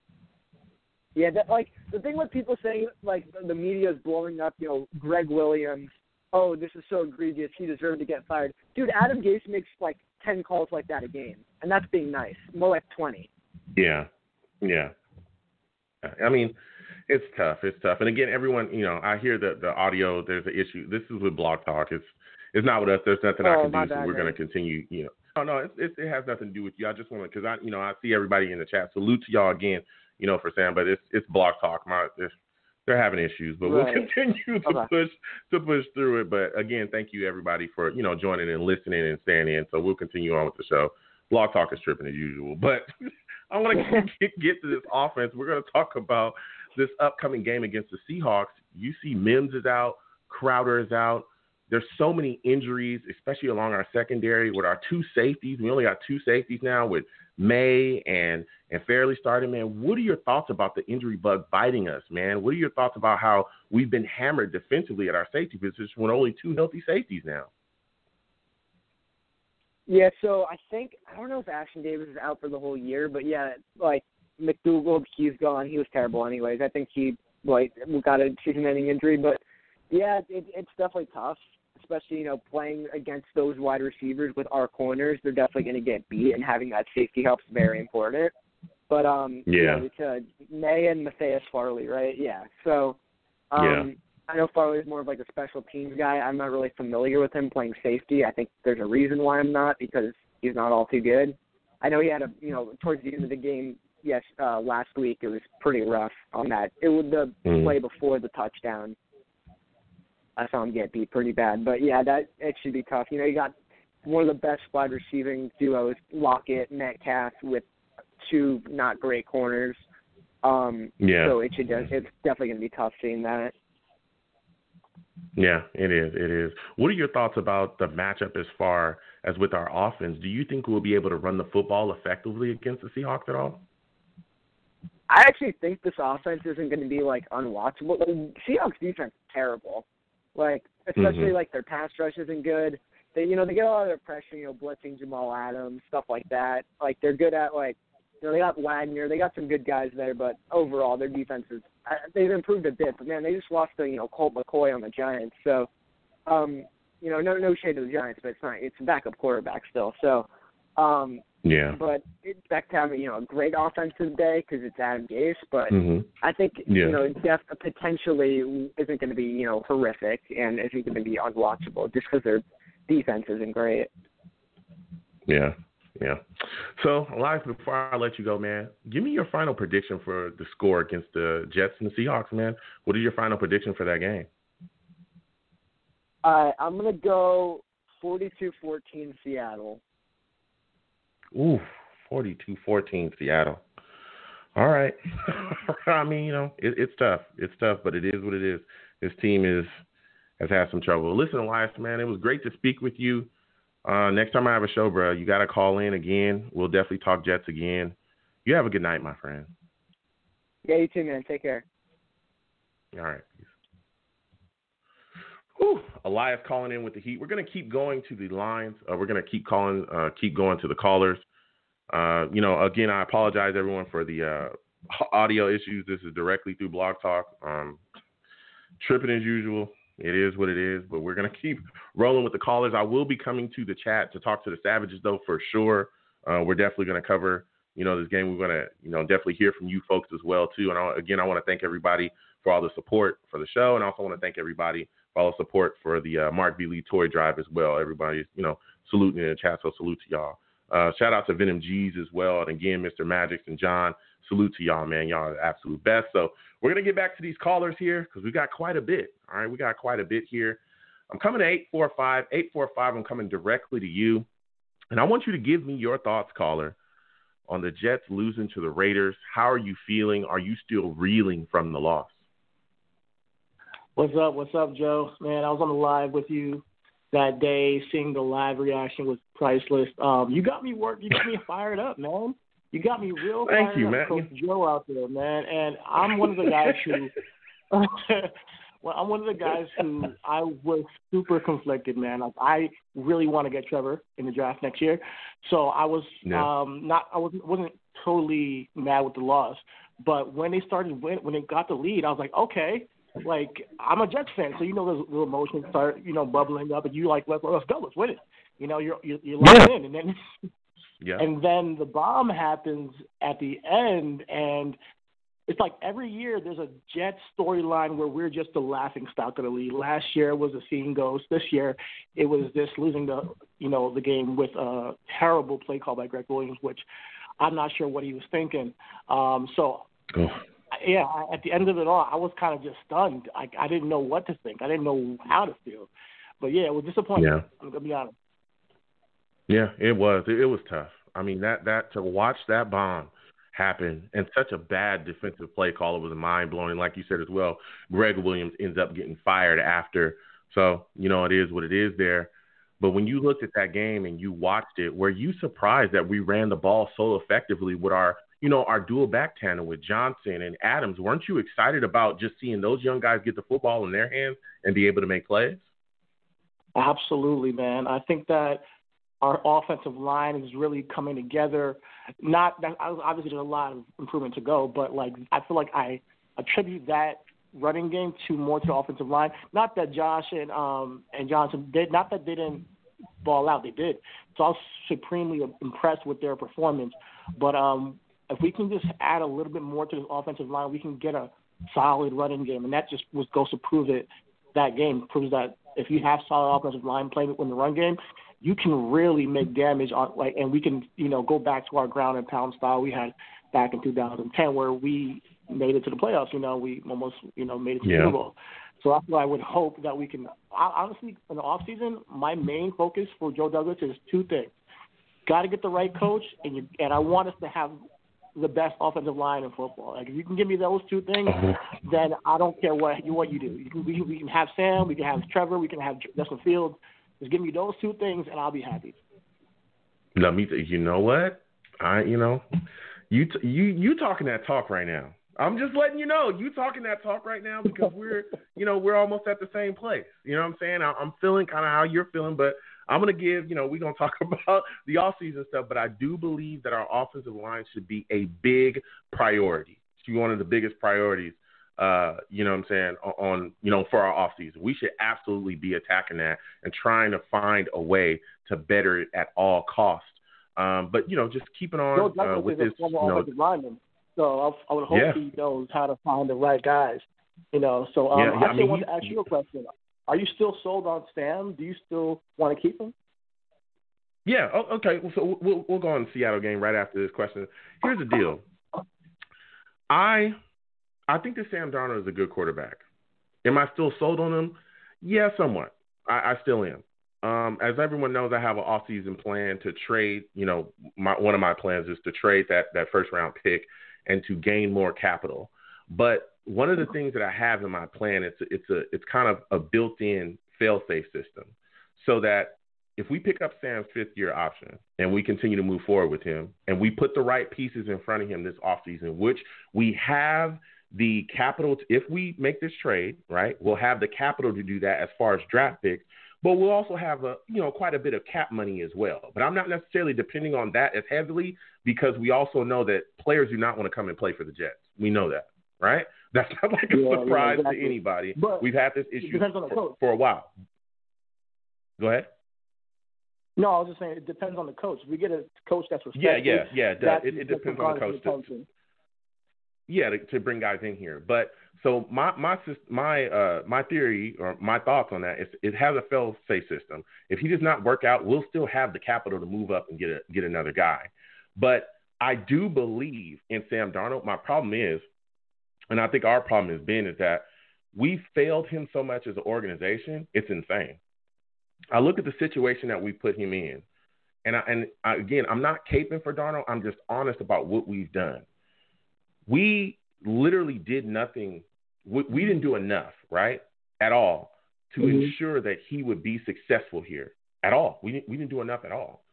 S4: yeah, that like the thing with people saying like the media is blowing up, you know, Gregg Williams. Oh, this is so egregious. He deserved to get fired. Dude, Adam Gase makes like ten calls like that a game, and that's being nice. More like twenty.
S2: Yeah, yeah. I mean, it's tough. It's tough. And again, everyone, you know, I hear the the audio. There's an issue. This is with Blog Talk. It's it's not with us. There's nothing I
S4: Oh,
S2: can
S4: my
S2: do. So we're going to continue. You know, oh no, it's, it's, it has nothing to do with you. I just want to because I, you know, I see everybody in the chat. Salute to y'all again. You know, for saying, but it's it's Blog Talk. My it's, they're having issues, but we'll continue to
S4: Okay.
S2: push to push through it. But again, thank you everybody for you know joining and listening and staying in. So we'll continue on with the show. Blog Talk is tripping as usual, but I want to get, get to this offense. We're going to talk about this upcoming game against the Seahawks. You see, Mims is out, Crowder is out. There's so many injuries, especially along our secondary with our two safeties. We only got two safeties now with Maye and and Farley starting. Man, what are your thoughts about the injury bug biting us, man? What are your thoughts about how we've been hammered defensively at our safety position with only two healthy safeties now?
S4: Yeah, so I think I don't know if Ashtyn Davis is out for the whole year, but yeah, like McDougal, he's gone. He was terrible anyways. I think he like got a season-ending injury, but Yeah, it, it's definitely tough, especially you know playing against those wide receivers with our corners. They're definitely going to get beat, and having that safety help is very important. But um,
S2: Yeah.
S4: you know, it's uh, Maye and Matthias Farley, right? Yeah. So um,
S2: Yeah.
S4: I know Farley's more of like a special teams guy. I'm not really familiar with him playing safety. I think there's a reason why I'm not because he's not all too good. I know he had a you know towards the end of the game. Yes, uh, last week it was pretty rough on that. It was the
S2: Mhm.
S4: play before the touchdown. I saw him get beat pretty bad, but yeah, that it should be tough. You know, you got one of the best wide receiving duos, Lockett, Metcalf, with two not great corners. Um,
S2: Yeah.
S4: So it should. It's definitely going to be tough seeing that.
S2: Yeah, it is. It is. What are your thoughts about the matchup as far as with our offense? Do you think we'll be able to run the football effectively against the Seahawks at all?
S4: I actually think this offense isn't going to be like unwatchable. The Seahawks defense is terrible. Like especially
S2: Mhm.
S4: like their pass rush isn't good. They you know they get a lot of their pressure, you know, blitzing Jamal Adams, stuff like that. Like they're good at like you know they got Wagner, they got some good guys there, but overall their defense is uh, they've improved a bit. But man, they just lost to you know Colt McCoy on the Giants, so um you know no no shade to the Giants, but it's not it's a backup quarterback still. So um
S2: Yeah.
S4: but it's expect to have you know a great offensive day because it's Adam Gase. But
S2: hmm
S4: I think
S2: Yeah.
S4: you know def potentially isn't going to be you know horrific and isn't going to be unwatchable just because their defense isn't great.
S2: Yeah. Yeah. So, Elias, before I let you go, man, give me your final prediction for the score against the Jets and the Seahawks, man. What is your final prediction for that game?
S4: Uh, I'm going to go 42-14 Seattle.
S2: Ooh, 42-14 Seattle. All right. I mean, you know, it, it's tough. It's tough, but it is what it is. This team is has had some trouble. Listen, Elias, man, it was great to speak with you. Uh, next time I have a show, bro, you got to call in again. We'll definitely talk Jets again. You have a good night, my friend.
S4: Yeah, you too, man. Take care.
S2: All right. Whew. Elias calling in with the heat. We're gonna keep going to the lines. Uh, we're gonna keep calling, uh, keep going to the callers. Uh, you know, again, I apologize everyone for the uh, audio issues. This is directly through Blog Talk. Um, tripping as usual. It is what it is, but we're gonna keep rolling with the callers. I will be coming to the chat to talk to the Savages though for sure. Uh, we're definitely gonna cover, you know, this game. We're gonna, you know, definitely hear from you folks as well too. And I, again, I want to thank everybody for all the support for the show, and I also want to thank everybody the support for the uh, Mark V. Lee toy drive as well. Everybody's, you know, saluting in the chat, so salute to y'all. Uh, shout out to Venom G's as well, and again, Mr. Magics and John. Salute to y'all, man. Y'all are the absolute best. So we're gonna get back to these callers here because we got quite a bit. All right, we got quite a bit here. I'm coming to 845. 845, I'm coming directly to you. And I want you to give me your thoughts, caller, on the Jets losing to the Raiders. How are you feeling? Are you still reeling from the loss?
S5: What's up? What's up, Joe? Man, I was on the live with you that day. Seeing the live reaction was priceless. Um, you got me work. You got me fired up, man. You got me real
S2: Thank
S5: fired
S2: you,
S5: up,
S2: man.
S5: Coach Joe out there, man. And I'm one of the guys who. well, I'm one of the guys who I was super conflicted, man. Like, I really want to get Trevor in the draft next year, so I was
S2: Yeah.
S5: um not. I wasn't wasn't totally mad with the loss, but when they started win, when they got the lead, I was like, okay, like I'm a Jets fan, so you know those little emotions start, you know, bubbling up, and you like let's let's go, let's win it. You know, you're you're, you're locked in, and then
S2: Yeah.
S5: and then the bomb happens at the end, and it's like every year there's a Jets storyline where we're just the laughing stock of the league. Last year was a seeing ghost. This year it was this losing the you know the game with a terrible play call by Gregg Williams, which I'm not sure what he was thinking. Um, so
S2: Oh.
S5: Yeah, at the end of it all, I was kind of just stunned. I, I didn't know what to think. I didn't know how to feel. But yeah, it was disappointing.
S2: Yeah.
S5: I'm gonna be honest.
S2: Yeah, it was. It, it was tough. I mean, that that to watch that bomb happen and such a bad defensive play call, it was mind blowing. Like you said as well, Gregg Williams ends up getting fired after. So you know, it is what it is there. But when you looked at that game and you watched it, were you surprised that we ran the ball so effectively with our, you know, our dual back tandem with Johnson and Adams? Weren't you excited about just seeing those young guys get the football in their hands and be able to make plays?
S5: Absolutely, man. I think that our offensive line is really coming together. Not that obviously there's a lot of improvement to go, but like I feel like I attribute that running game to more to the offensive line. Not that Josh and um and Johnson did not that they didn't ball out, they did. So I was supremely impressed with their performance. But um if we can just add a little bit more to the offensive line, we can get a solid running game, and that just was goes to prove it. That game proves that if you have solid offensive line play in the run game, you can really make damage on like, and we can you know go back to our ground and pound style we had back in 2010 where we made it to the playoffs. You know, we almost you know made it to
S2: yeah.
S5: the Super Bowl. So that's why I would hope that we can. Honestly, in the off season, my main focus for Joe Douglas is two things: got to get the right coach, and you, and I want us to have the best offensive line in football. Like if you can give me those two things,
S2: mm-hmm.
S5: then I don't care what you what you do. You can we, we can have Sam, we can have Trevor, we can have Justin Fields. Just give me those two things, and I'll be happy.
S2: Let me. You know what? I you know, you t- you you talking that talk right now. I'm just letting you know you talking that talk right now because we're you know we're almost at the same place. You know what I'm saying? I, I'm feeling kind of how you're feeling, but I'm going to give, you know, we're going to talk about the offseason stuff, but I do believe that our offensive line should be a big priority. It should be one of the biggest priorities, uh, you know what I'm saying, on, you know, for our offseason. We should absolutely be attacking that and trying to find a way to better it at all costs. Um, but, you know, just keeping on uh, with this. You know,
S5: lineman, so I, I would hope
S2: yeah.
S5: he knows how to find the right guys. You know, so um,
S2: yeah,
S5: I,
S2: I mean,
S5: want to ask you a question. Are you still sold on Sam? Do you still want to keep him?
S2: Yeah. Oh, okay. So we'll we'll go on the Seattle game right after this question. Here's the deal. I I think that Sam Darnold is a good quarterback. Am I still sold on him? Yeah, somewhat. I, I still am. Um, as everyone knows, I have an off-season plan to trade. You know, my, one of my plans is to trade that that first round pick and to gain more capital. But one of the things that I have in my plan it's it's a it's kind of a built-in fail-safe system, so that if we pick up Sam's fifth-year option and we continue to move forward with him, and we put the right pieces in front of him this offseason, which we have the capital. To, if we make this trade, right, we'll have the capital to do that as far as draft picks. But we'll also have a you know quite a bit of cap money as well. But I'm not necessarily depending on that as heavily because we also know that players do not want to come and play for the Jets. We know that, right? That's not like a
S5: yeah,
S2: surprise
S5: yeah, exactly.
S2: to anybody.
S5: But
S2: We've had this issue for, for, a while. Go ahead.
S5: No, I was just saying it depends on the coach. We get a coach that's respected.
S2: Yeah, yeah, yeah. It, it depends on the coach. To, yeah, to, to, bring guys in here. But so my my my uh, my theory or my thoughts on that is it has a fail safe system. If he does not work out, we'll still have the capital to move up and get a, get another guy. But I do believe in Sam Darnold. My problem is and I think our problem has been is that we failed him so much as an organization. It's insane. I look at the situation that we put him in, and I, and I, again, I'm not caping for Darnold. I'm just honest about what we've done. We literally did nothing. We, we didn't do enough, right, at all, to mm-hmm. ensure that he would be successful here at all. We didn't, we didn't do enough at all.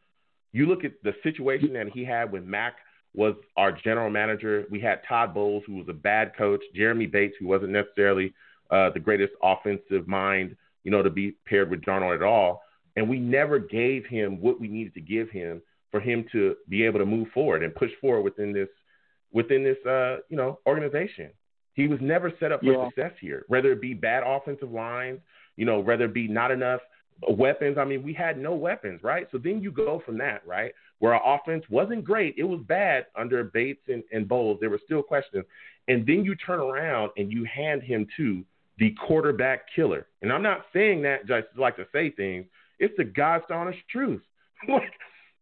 S2: You look at the situation that he had with Mac was our general manager. We had Todd Bowles, who was a bad coach, Jeremy Bates, who wasn't necessarily uh, the greatest offensive mind, you know, to be paired with Darnold at all. And we never gave him what we needed to give him for him to be able to move forward and push forward within this within this uh, you know organization. He was never set up for yeah. success here, whether it be bad offensive lines, you know, whether it be not enough weapons. I mean, we had no weapons, right? So then you go from that, right? Where our offense wasn't great, it was bad under Bates and, and Bowles. There were still questions. And then you turn around and you hand him to the quarterback killer. And I'm not saying that just like to say things. It's the God's honest truth. like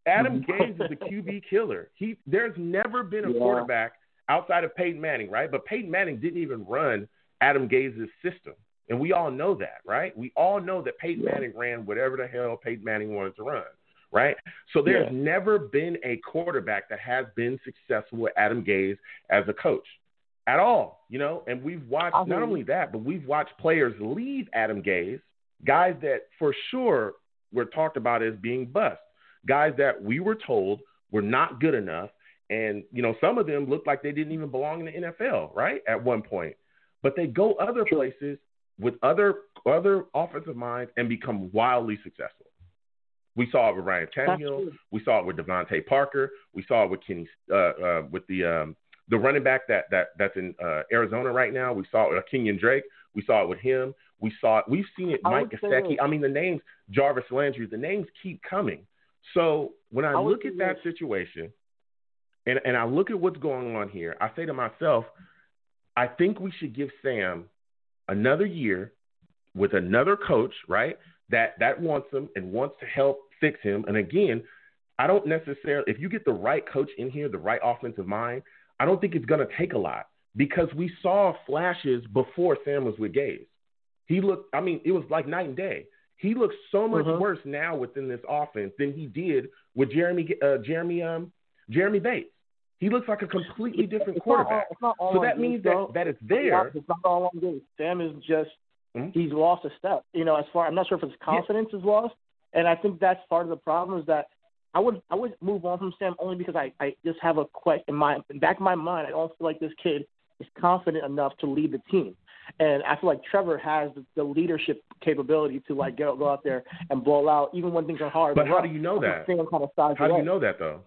S2: Adam Gase is the QB killer. He there's never been a yeah. quarterback outside of Peyton Manning, right? But Peyton Manning didn't even run Adam Gase's system. And we all know that, right? We all know that Peyton Manning ran whatever the hell Peyton Manning wanted to run, right? So there's yeah. never been a quarterback that has been successful with Adam Gase as a coach at all, you know? And we've watched I mean, not only that, but we've watched players leave Adam Gase, guys that for sure were talked about as being bust, guys that we were told were not good enough. And, you know, some of them looked like they didn't even belong in the NFL, right? At one point. But they go other places with other other offensive minds and become wildly successful. We saw it with Ryan Tannehill. We saw it with DeVante Parker. We saw it with Kenny uh, uh, with the um, the running back that that that's in uh, Arizona right now. We saw uh, Kenyon Drake. We saw it with him. We saw it. We've seen it. Mike Gesicki. I mean, the names Jarvis Landry. The names keep coming. So when I, I look at that situation, and and I look at what's going on here, I say to myself, I think we should give Sam another year with another coach, right? That that wants him and wants to help fix him. And again, I don't necessarily if you get the right coach in here, the right offensive mind, I don't think it's going to take a lot because we saw flashes before Sam was with Gase. He looked, I mean, it was like night and day. He looks so much uh-huh. worse now within this offense than he did with Jeremy uh, Jeremy um Jeremy Bates. He looks like a completely different quarterback.
S5: All,
S2: so that means that, that it's there.
S5: It's not all on Gase. Sam is just mm-hmm. he's lost a step. You know, as far I'm not sure if his confidence yeah. is lost, and I think that's part of the problem is that I would I would move on from Sam only because I I just have a question in my in back of my mind. I don't feel like this kid is confident enough to lead the team. And I feel like Trevor has the, the leadership capability to like go go out there and blow out even when things are hard.
S2: But how do you know that?
S5: Kind of how
S2: do you know that though?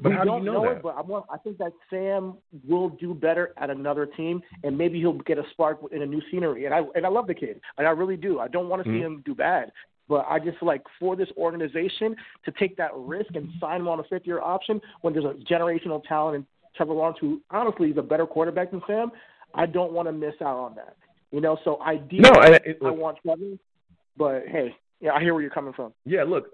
S5: But we
S2: how
S5: don't
S2: do you know, know
S5: that? It, but I, want, I think that Sam will do better at another team, and maybe he'll get a spark in a new scenery. And I and I love the kid, and I really do. I don't want to mm-hmm. see him do bad, but I just feel like for this organization to take that risk and sign him on a fifth year option when there's a generational talent in Trevor Lawrence, who honestly is a better quarterback than Sam, I don't want to miss out on that. You know, so ideally,
S2: no, I, it,
S5: I want Trevor, but hey, yeah, I hear where you're coming from.
S2: Yeah, look,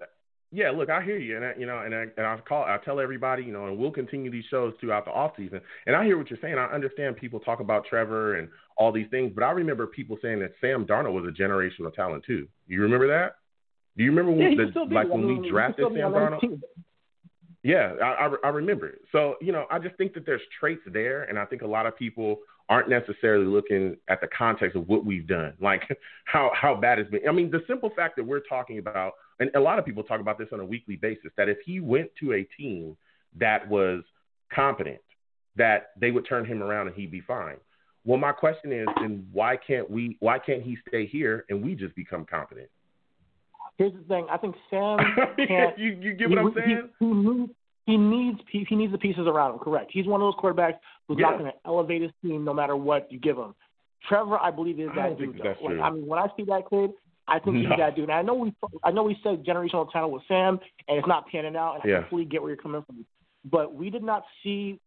S2: yeah, look, I hear you, and I, you know, and I, and I call, I tell everybody, you know, and we'll continue these shows throughout the off season. And I hear what you're saying. I understand people talk about Trevor and all these things, but I remember people saying that Sam Darnold was a generational talent too. You remember that? Do you remember when
S5: yeah,
S2: the, like when we drafted Sam Darnold? Yeah, I, I, I remember it. So you know, I just think that there's traits there, and I think a lot of people aren't necessarily looking at the context of what we've done, like how how bad it's been. I mean, the simple fact that we're talking about, and a lot of people talk about this on a weekly basis, that if he went to a team that was competent, that they would turn him around and he'd be fine. Well, my question is, then why can't we? Why can't he stay here and we just become competent?
S5: Here's the thing. I think Sam can't.
S2: you you get what
S5: he,
S2: I'm saying?
S5: He, he, needs, he needs he needs the pieces around him. Correct. He's one of those quarterbacks who's
S2: yeah.
S5: not going to elevate his team no matter what you give him. Trevor, I believe, is that dude.
S2: That's
S5: like. I mean, when I see that kid, I think
S2: no.
S5: he's that dude. And I know we I know we said generational talent with Sam, and it's not panning out. And
S2: yeah.
S5: I completely get where you're coming from. But we did not see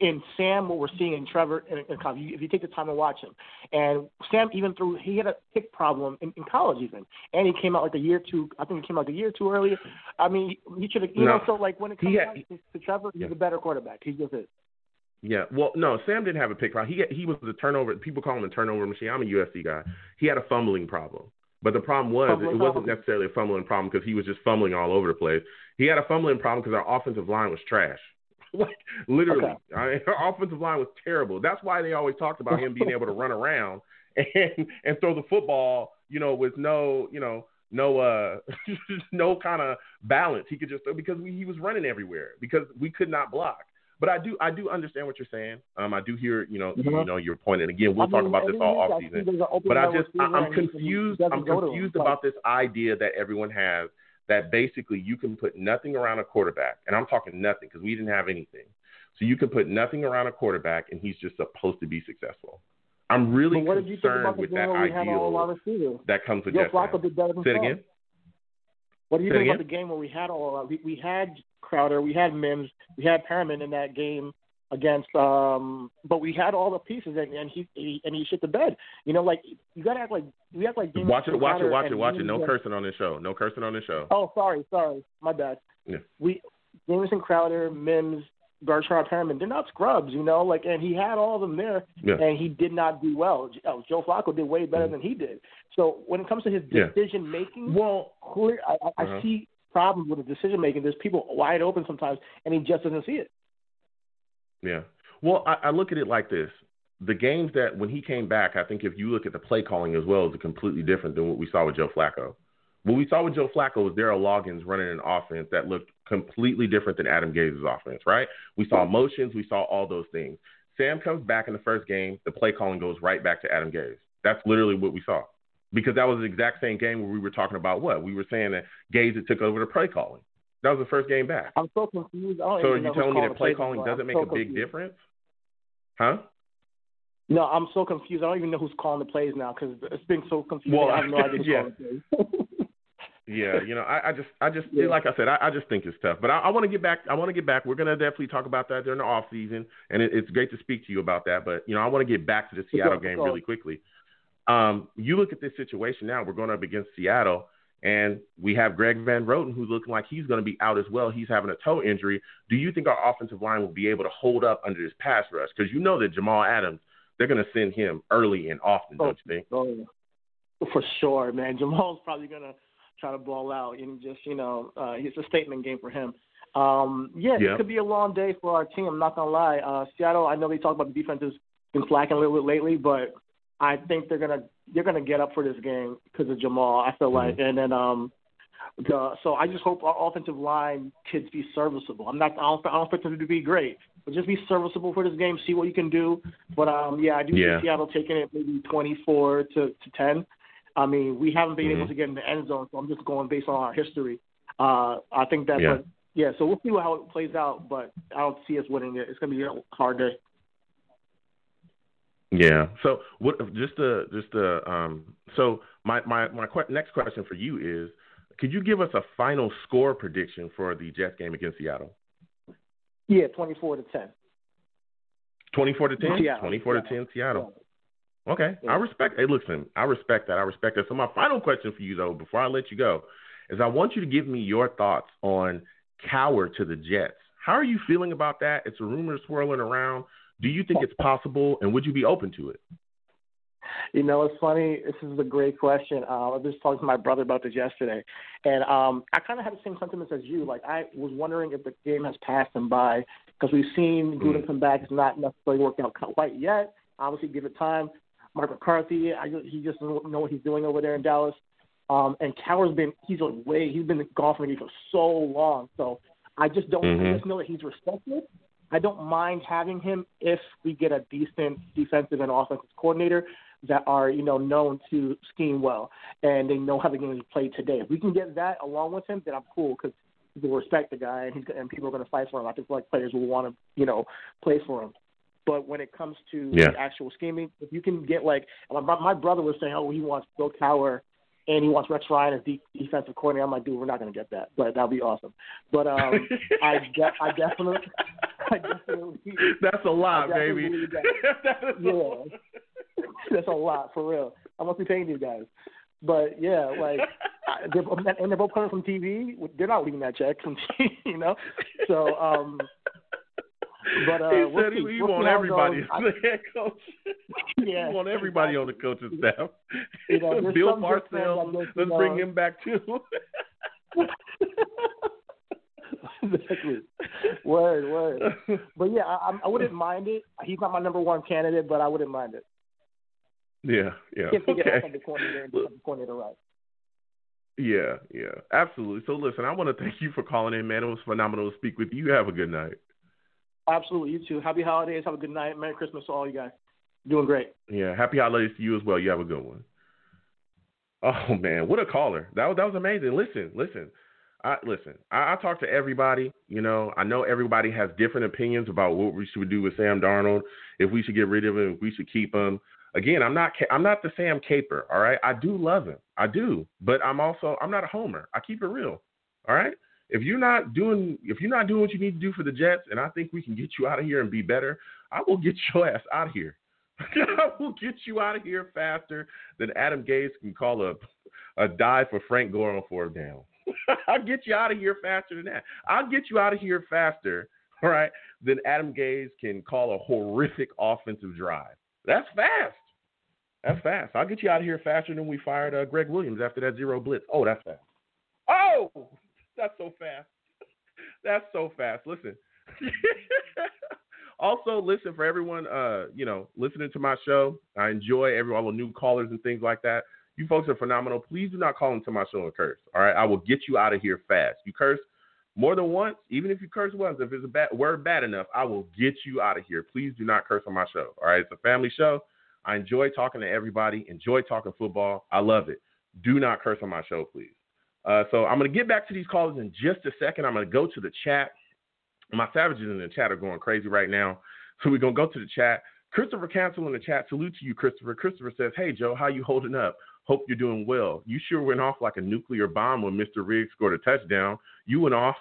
S5: in Sam what we're seeing in Trevor and, and If you take the time to watch him, and Sam even through he had a pick problem in, in college even, and he came out like a year too. I think he came out like a year too early. I mean, he should have. You
S2: no.
S5: know, so like when it comes
S2: had,
S5: to, to Trevor, he's
S2: yeah.
S5: a better quarterback. He just is.
S2: Yeah, well, no, Sam didn't have a pick problem. He he was the turnover. People call him a turnover machine. I'm a USC guy. He had a fumbling problem, but the problem was
S5: fumbling
S2: it wasn't necessarily a fumbling problem because he was just fumbling all over the place. He had a fumbling problem because our offensive line was trash. like literally,
S5: okay.
S2: I mean, our offensive line was terrible. That's why they always talked about him being able to run around and and throw the football, you know, with no, you know, no uh no kind of balance. He could just because we, he was running everywhere because we could not block. But I do I do understand what you're saying. Um, I do hear you know
S5: mm-hmm.
S2: you know your point, and again we'll
S5: I
S2: talk
S5: mean,
S2: about this all off season. But I just I, I'm
S5: confused.
S2: I'm confused about this idea that everyone has that basically you can put nothing around a quarterback, and I'm talking nothing because we didn't have anything. So you can put nothing around a quarterback, and he's just supposed to be successful. I'm really concerned with that ideal that comes with
S5: Joe
S2: Jeff
S5: Flacco did better than
S2: Say it again.
S5: What do you
S2: Say
S5: think
S2: again?
S5: about the game where we had all we, we had Crowder, we had Mims, we had Perriman in that game against um but we had all the pieces and, and he, he and he shit the bed. You know, like you gotta act like we act like James
S2: watch it, watch it, watch it, watch it. No cursing on this show. No cursing on this show.
S5: Oh, sorry, sorry, my bad.
S2: Yeah.
S5: We Jamison Crowder, Mims, Bertrand Perriman, they're not scrubs, you know. Like, and he had all of them there,
S2: Yeah.
S5: and he did not do well. Oh, Joe Flacco did way better than he did. So when it comes to his
S2: Yeah.
S5: decision making,
S2: Well,
S5: clear, I, I,
S2: Uh-huh.
S5: I see problems with the decision making. There's people wide open sometimes, and he just doesn't see it.
S2: Yeah. Well, I, I look at it like this. The games that when he came back, I think if you look at the play calling as well, is completely different than what we saw with Joe Flacco. What we saw with Joe Flacco was Dowell Loggains running an offense that looked completely different than Adam Gase's offense, right? We saw motions, we saw all those things. Sam comes back in the first game, the play calling goes right back to Adam Gase. That's literally what we saw. Because that was the exact same game where we were talking about what? We were saying that Gase had took over the play calling. That was the first game back.
S5: I'm so confused.
S2: So are you telling me that play
S5: calling
S2: doesn't make
S5: anymore.
S2: a
S5: so
S2: big
S5: confused.
S2: difference? Huh?
S5: No, I'm so confused. I don't even know who's calling the plays now because it's been so confusing.
S2: Well,
S5: I have no idea who's
S2: yeah.
S5: calling the plays.
S2: Yeah, you know, I, I just, I just,
S5: Yeah.
S2: like I said, I, I just think it's tough. But I, I want to get back. I want to get back. We're gonna definitely talk about that during the off season, and it, it's great to speak to you about that. But you know, I want to get back to the Seattle game really quickly. Um, you look at this situation now. We're going up against Seattle, and we have Greg Van Roten, who's looking like he's going to be out as well. He's having a toe injury. Do you think our offensive line will be able to hold up under this pass rush? Because you know that Jamal Adams, they're going to send him early and often, don't you think?
S5: Oh, for sure, man. Jamal's probably gonna try to ball out and just you know, uh, it's a statement game for him. Um, yeah,
S2: Yeah.
S5: it could be a long day for our team. I'm not gonna lie. Uh, Seattle, I know they talk about the defense has been slacking a little bit lately, but I think they're gonna they're gonna get up for this game because of Jamal. I feel like, and then um, the, so I just hope our offensive line kids be serviceable. I'm not I don't, I don't expect them to be great, but just be serviceable for this game. See what you can do. But um, yeah, I do
S2: Yeah.
S5: see Seattle taking it maybe 24 to to 10. I mean, we haven't been able
S2: Mhm.
S5: to get in the end zone, so I'm just going based on our history. Uh, I think that,
S2: Yeah.
S5: but yeah, so we'll see how it plays out. But I don't see us winning it. It's gonna be a hard day.
S2: Yeah. So what? Just a just a um. So my my my que- next question for you is, could you give us a final score prediction for the Jets game against Seattle?
S5: Yeah, 24 to 10.
S2: Twenty-four to ten.
S5: Seattle.
S2: Twenty-four to ten. Seattle. Okay,
S5: Yeah.
S2: I respect. Hey, listen, I respect that. I respect that. So my final question for you, though, before I let you go, is I want you to give me your thoughts on Cowher to the Jets. How are you feeling about that? It's a rumor swirling around. Do you think it's possible, and would you be open to it?
S5: You know, it's funny. This is a great question. Uh, I was just talking to my brother about this yesterday, and um, I kind of had the same sentiments as you. Like, I was wondering if the game has passed him by because we've seen Gruden come back. It's not necessarily working out quite yet. Obviously, give it time. Mark McCarthy, I, he just doesn't know what he's doing over there in Dallas. Um, and Cowher's been he's away. He's been from me for so long. So I just don't.
S2: Mhm.
S5: I just know that he's respected. I don't mind having him if we get a decent defensive and offensive coordinator that are you know known to scheme well and they know how the game is played today. If we can get that along with him, then I'm cool because people respect the guy and he's and people are going to fight for him. I think like players will want to you know play for him. But when it comes to
S2: Yeah.
S5: actual scheming, if you can get like my, my brother was saying, oh, he wants Bill Cowher and he wants Rex Ryan as de- defensive coordinator. I'm like, dude, we're not going to get that, but that'd be awesome. But um, I, de- I definitely, I definitely,
S2: That's a lot, baby. That is a lot.
S5: yeah, that's a lot for real. I must be paying these guys. But yeah, like, I- they're, and they're both coming from TV. They're not leaving that check from TV, you know. So, um, but uh,
S2: he
S5: we'll
S2: said
S5: see.
S2: he, he
S5: We'll
S2: want everybody as the head coach.
S5: Yeah,
S2: he want everybody on the coaching staff.
S5: You know,
S2: Bill Parcells,
S5: out there, you
S2: let's bring him back too.
S5: exactly. Word, word. But yeah, I, I'm- wouldn't mind it. He's not my number one candidate, but I wouldn't mind it.
S2: yeah, yeah. Okay.
S5: off of the coordinator and the coordinator right.
S2: Yeah, yeah, absolutely. So listen, I want to thank you for calling in, man. It was phenomenal to speak with. You have a good night.
S5: Absolutely. You too. Happy holidays. Have a good night. Merry Christmas to all you guys. Doing great.
S2: Yeah, happy holidays to you as well. You have a good one. Oh man, what a caller! That was that was amazing. Listen, listen, I listen. I, I talk to everybody. You know, I know everybody has different opinions about what we should do with Sam Darnold. If we should get rid of him, if we should keep him. Again, I'm not I'm not the Sam Caper. All right, I do love him. I do, but I'm also I'm not a homer. I keep it real. All right. If you're not doing if you're not doing what you need to do for the Jets, and I think we can get you out of here and be better, I will get your ass out of here. I will get you out of here faster than Adam Gase can call a a dive for Frank Gore on fourth down. I'll get you out of here faster than that. I'll get you out of here faster, all right, than Adam Gase can call a horrific offensive drive. That's fast. That's fast. I'll get you out of here faster than we fired uh, Gregg Williams after that zero blitz. Oh, that's fast. Oh, that's so fast. That's so fast. Listen. also, listen for everyone, uh, you know, listening to my show. I enjoy every all the new callers and things like that. You folks are phenomenal. Please do not call into my show and curse. All right, I will get you out of here fast. You curse more than once, even if you curse once, if it's a bad word bad enough, I will get you out of here. Please do not curse on my show. All right, it's a family show. I enjoy talking to everybody. Enjoy talking football. I love it. Do not curse on my show, please. Uh, so I'm going to get back to these callers in just a second. I'm going to go to the chat. My savages in the chat are going crazy right now. So we're going to go to the chat. Christopher Cancel in the chat. Salute to you, Christopher. Christopher says, Hey, Joe, how you holding up? Hope you're doing well. You sure went off like a nuclear bomb when Mr. Ruggs scored a touchdown. You went off.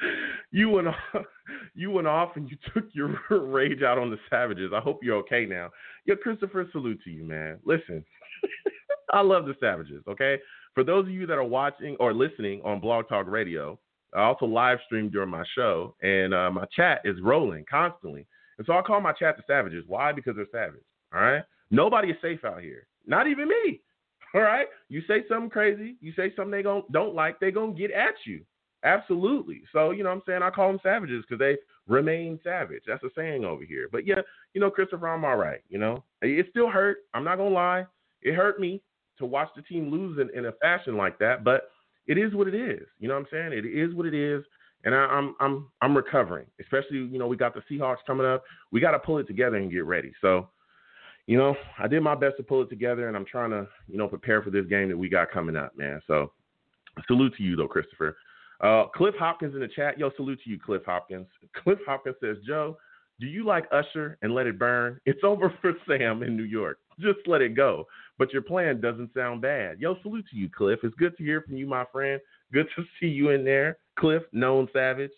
S2: you went off. You went off and you took your rage out on the savages. I hope you're okay now. Yo, Christopher, salute to you, man. Listen, I love the savages. Okay, for those of you that are watching or listening on Blog Talk Radio, I also live stream during my show, and uh, my chat is rolling constantly. And so I call my chat the savages. Why? Because they're savage. All right. Nobody is safe out here. Not even me. All right. You say something crazy, you say something they don't like, They're gonna get at you. Absolutely. So you know what I'm saying I call them savages because they remain savage. That's a saying over here. But yeah, you know Christopher, I'm all right. You know it still hurt. I'm not gonna lie. It hurt me to watch the team lose in, in a fashion like that. But it is what it is. You know what I'm saying? It is what it is. And I, I'm I'm I'm recovering. Especially you know we got the Seahawks coming up. We got to pull it together and get ready. So you know, I did my best to pull it together, and I'm trying to, you know, prepare for this game that we got coming up, man. So, salute to you, though, Christopher. Uh, Cliff Hopkins in the chat. Yo, salute to you, Cliff Hopkins. Cliff Hopkins says, Joe, do you like Usher and Let It Burn? It's over for Sam in New York. Just let it go. But your plan doesn't sound bad. Yo, salute to you, Cliff. It's good to hear from you, my friend. Good to see you in there. Cliff, known savage.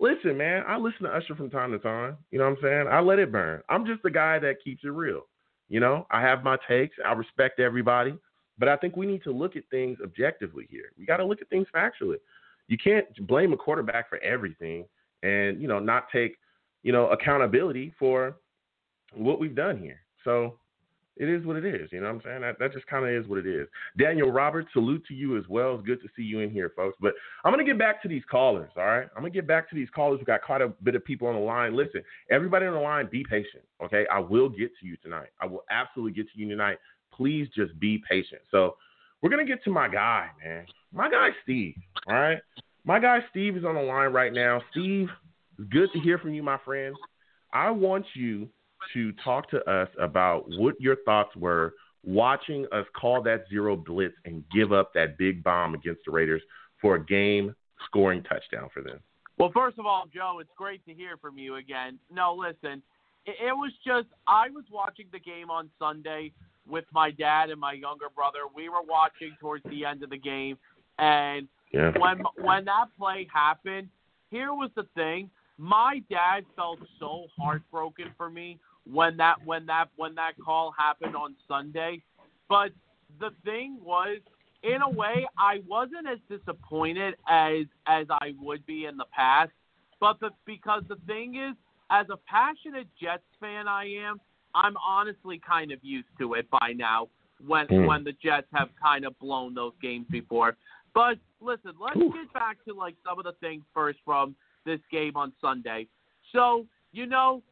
S2: Listen, man, I listen to Usher from time to time. You know what I'm saying? I let it burn. I'm just the guy that keeps it real. You know, I have my takes. I respect everybody, but I think we need to look at things objectively here. We got to look at things factually. You can't blame a quarterback for everything and, you know, not take, you know, accountability for what we've done here. So it is what it is. You know what I'm saying? That, that just kind of is what it is. Daniel Roberts, salute to you as well. It's good to see you in here, folks. But I'm going to get back to these callers, all right? I'm going to get back to these callers. We got quite a bit of people on the line. Listen, everybody on the line, be patient, okay? I will get to you tonight. I will absolutely get to you tonight. Please just be patient. So we're going to get to my guy, man. My guy, Steve, all right? My guy, Steve, is on the line right now. Steve, good to hear from you, my friend. I want you to talk to us about what your thoughts were watching us call that zero blitz and give up that big bomb against the Raiders for a game scoring touchdown for them.
S6: Well, first of all, Joe, it's great to hear from you again. No, listen, it, it was just I was watching the game on Sunday with my dad and my younger brother. We were watching towards the end of the game, and
S2: yeah.
S6: when when that play happened, here was the thing. My dad felt so heartbroken for me when that when that when that call happened on Sunday. But the thing was, in a way, I wasn't as disappointed as as I would be in the past. But the, because the thing is, as a passionate Jets fan, I am. I'm honestly kind of used to it by now. When
S2: Mm.
S6: when the Jets have kind of blown those games before. But listen, let's
S2: Oof.
S6: get back to like some of the things first from this game on Sunday. So you know,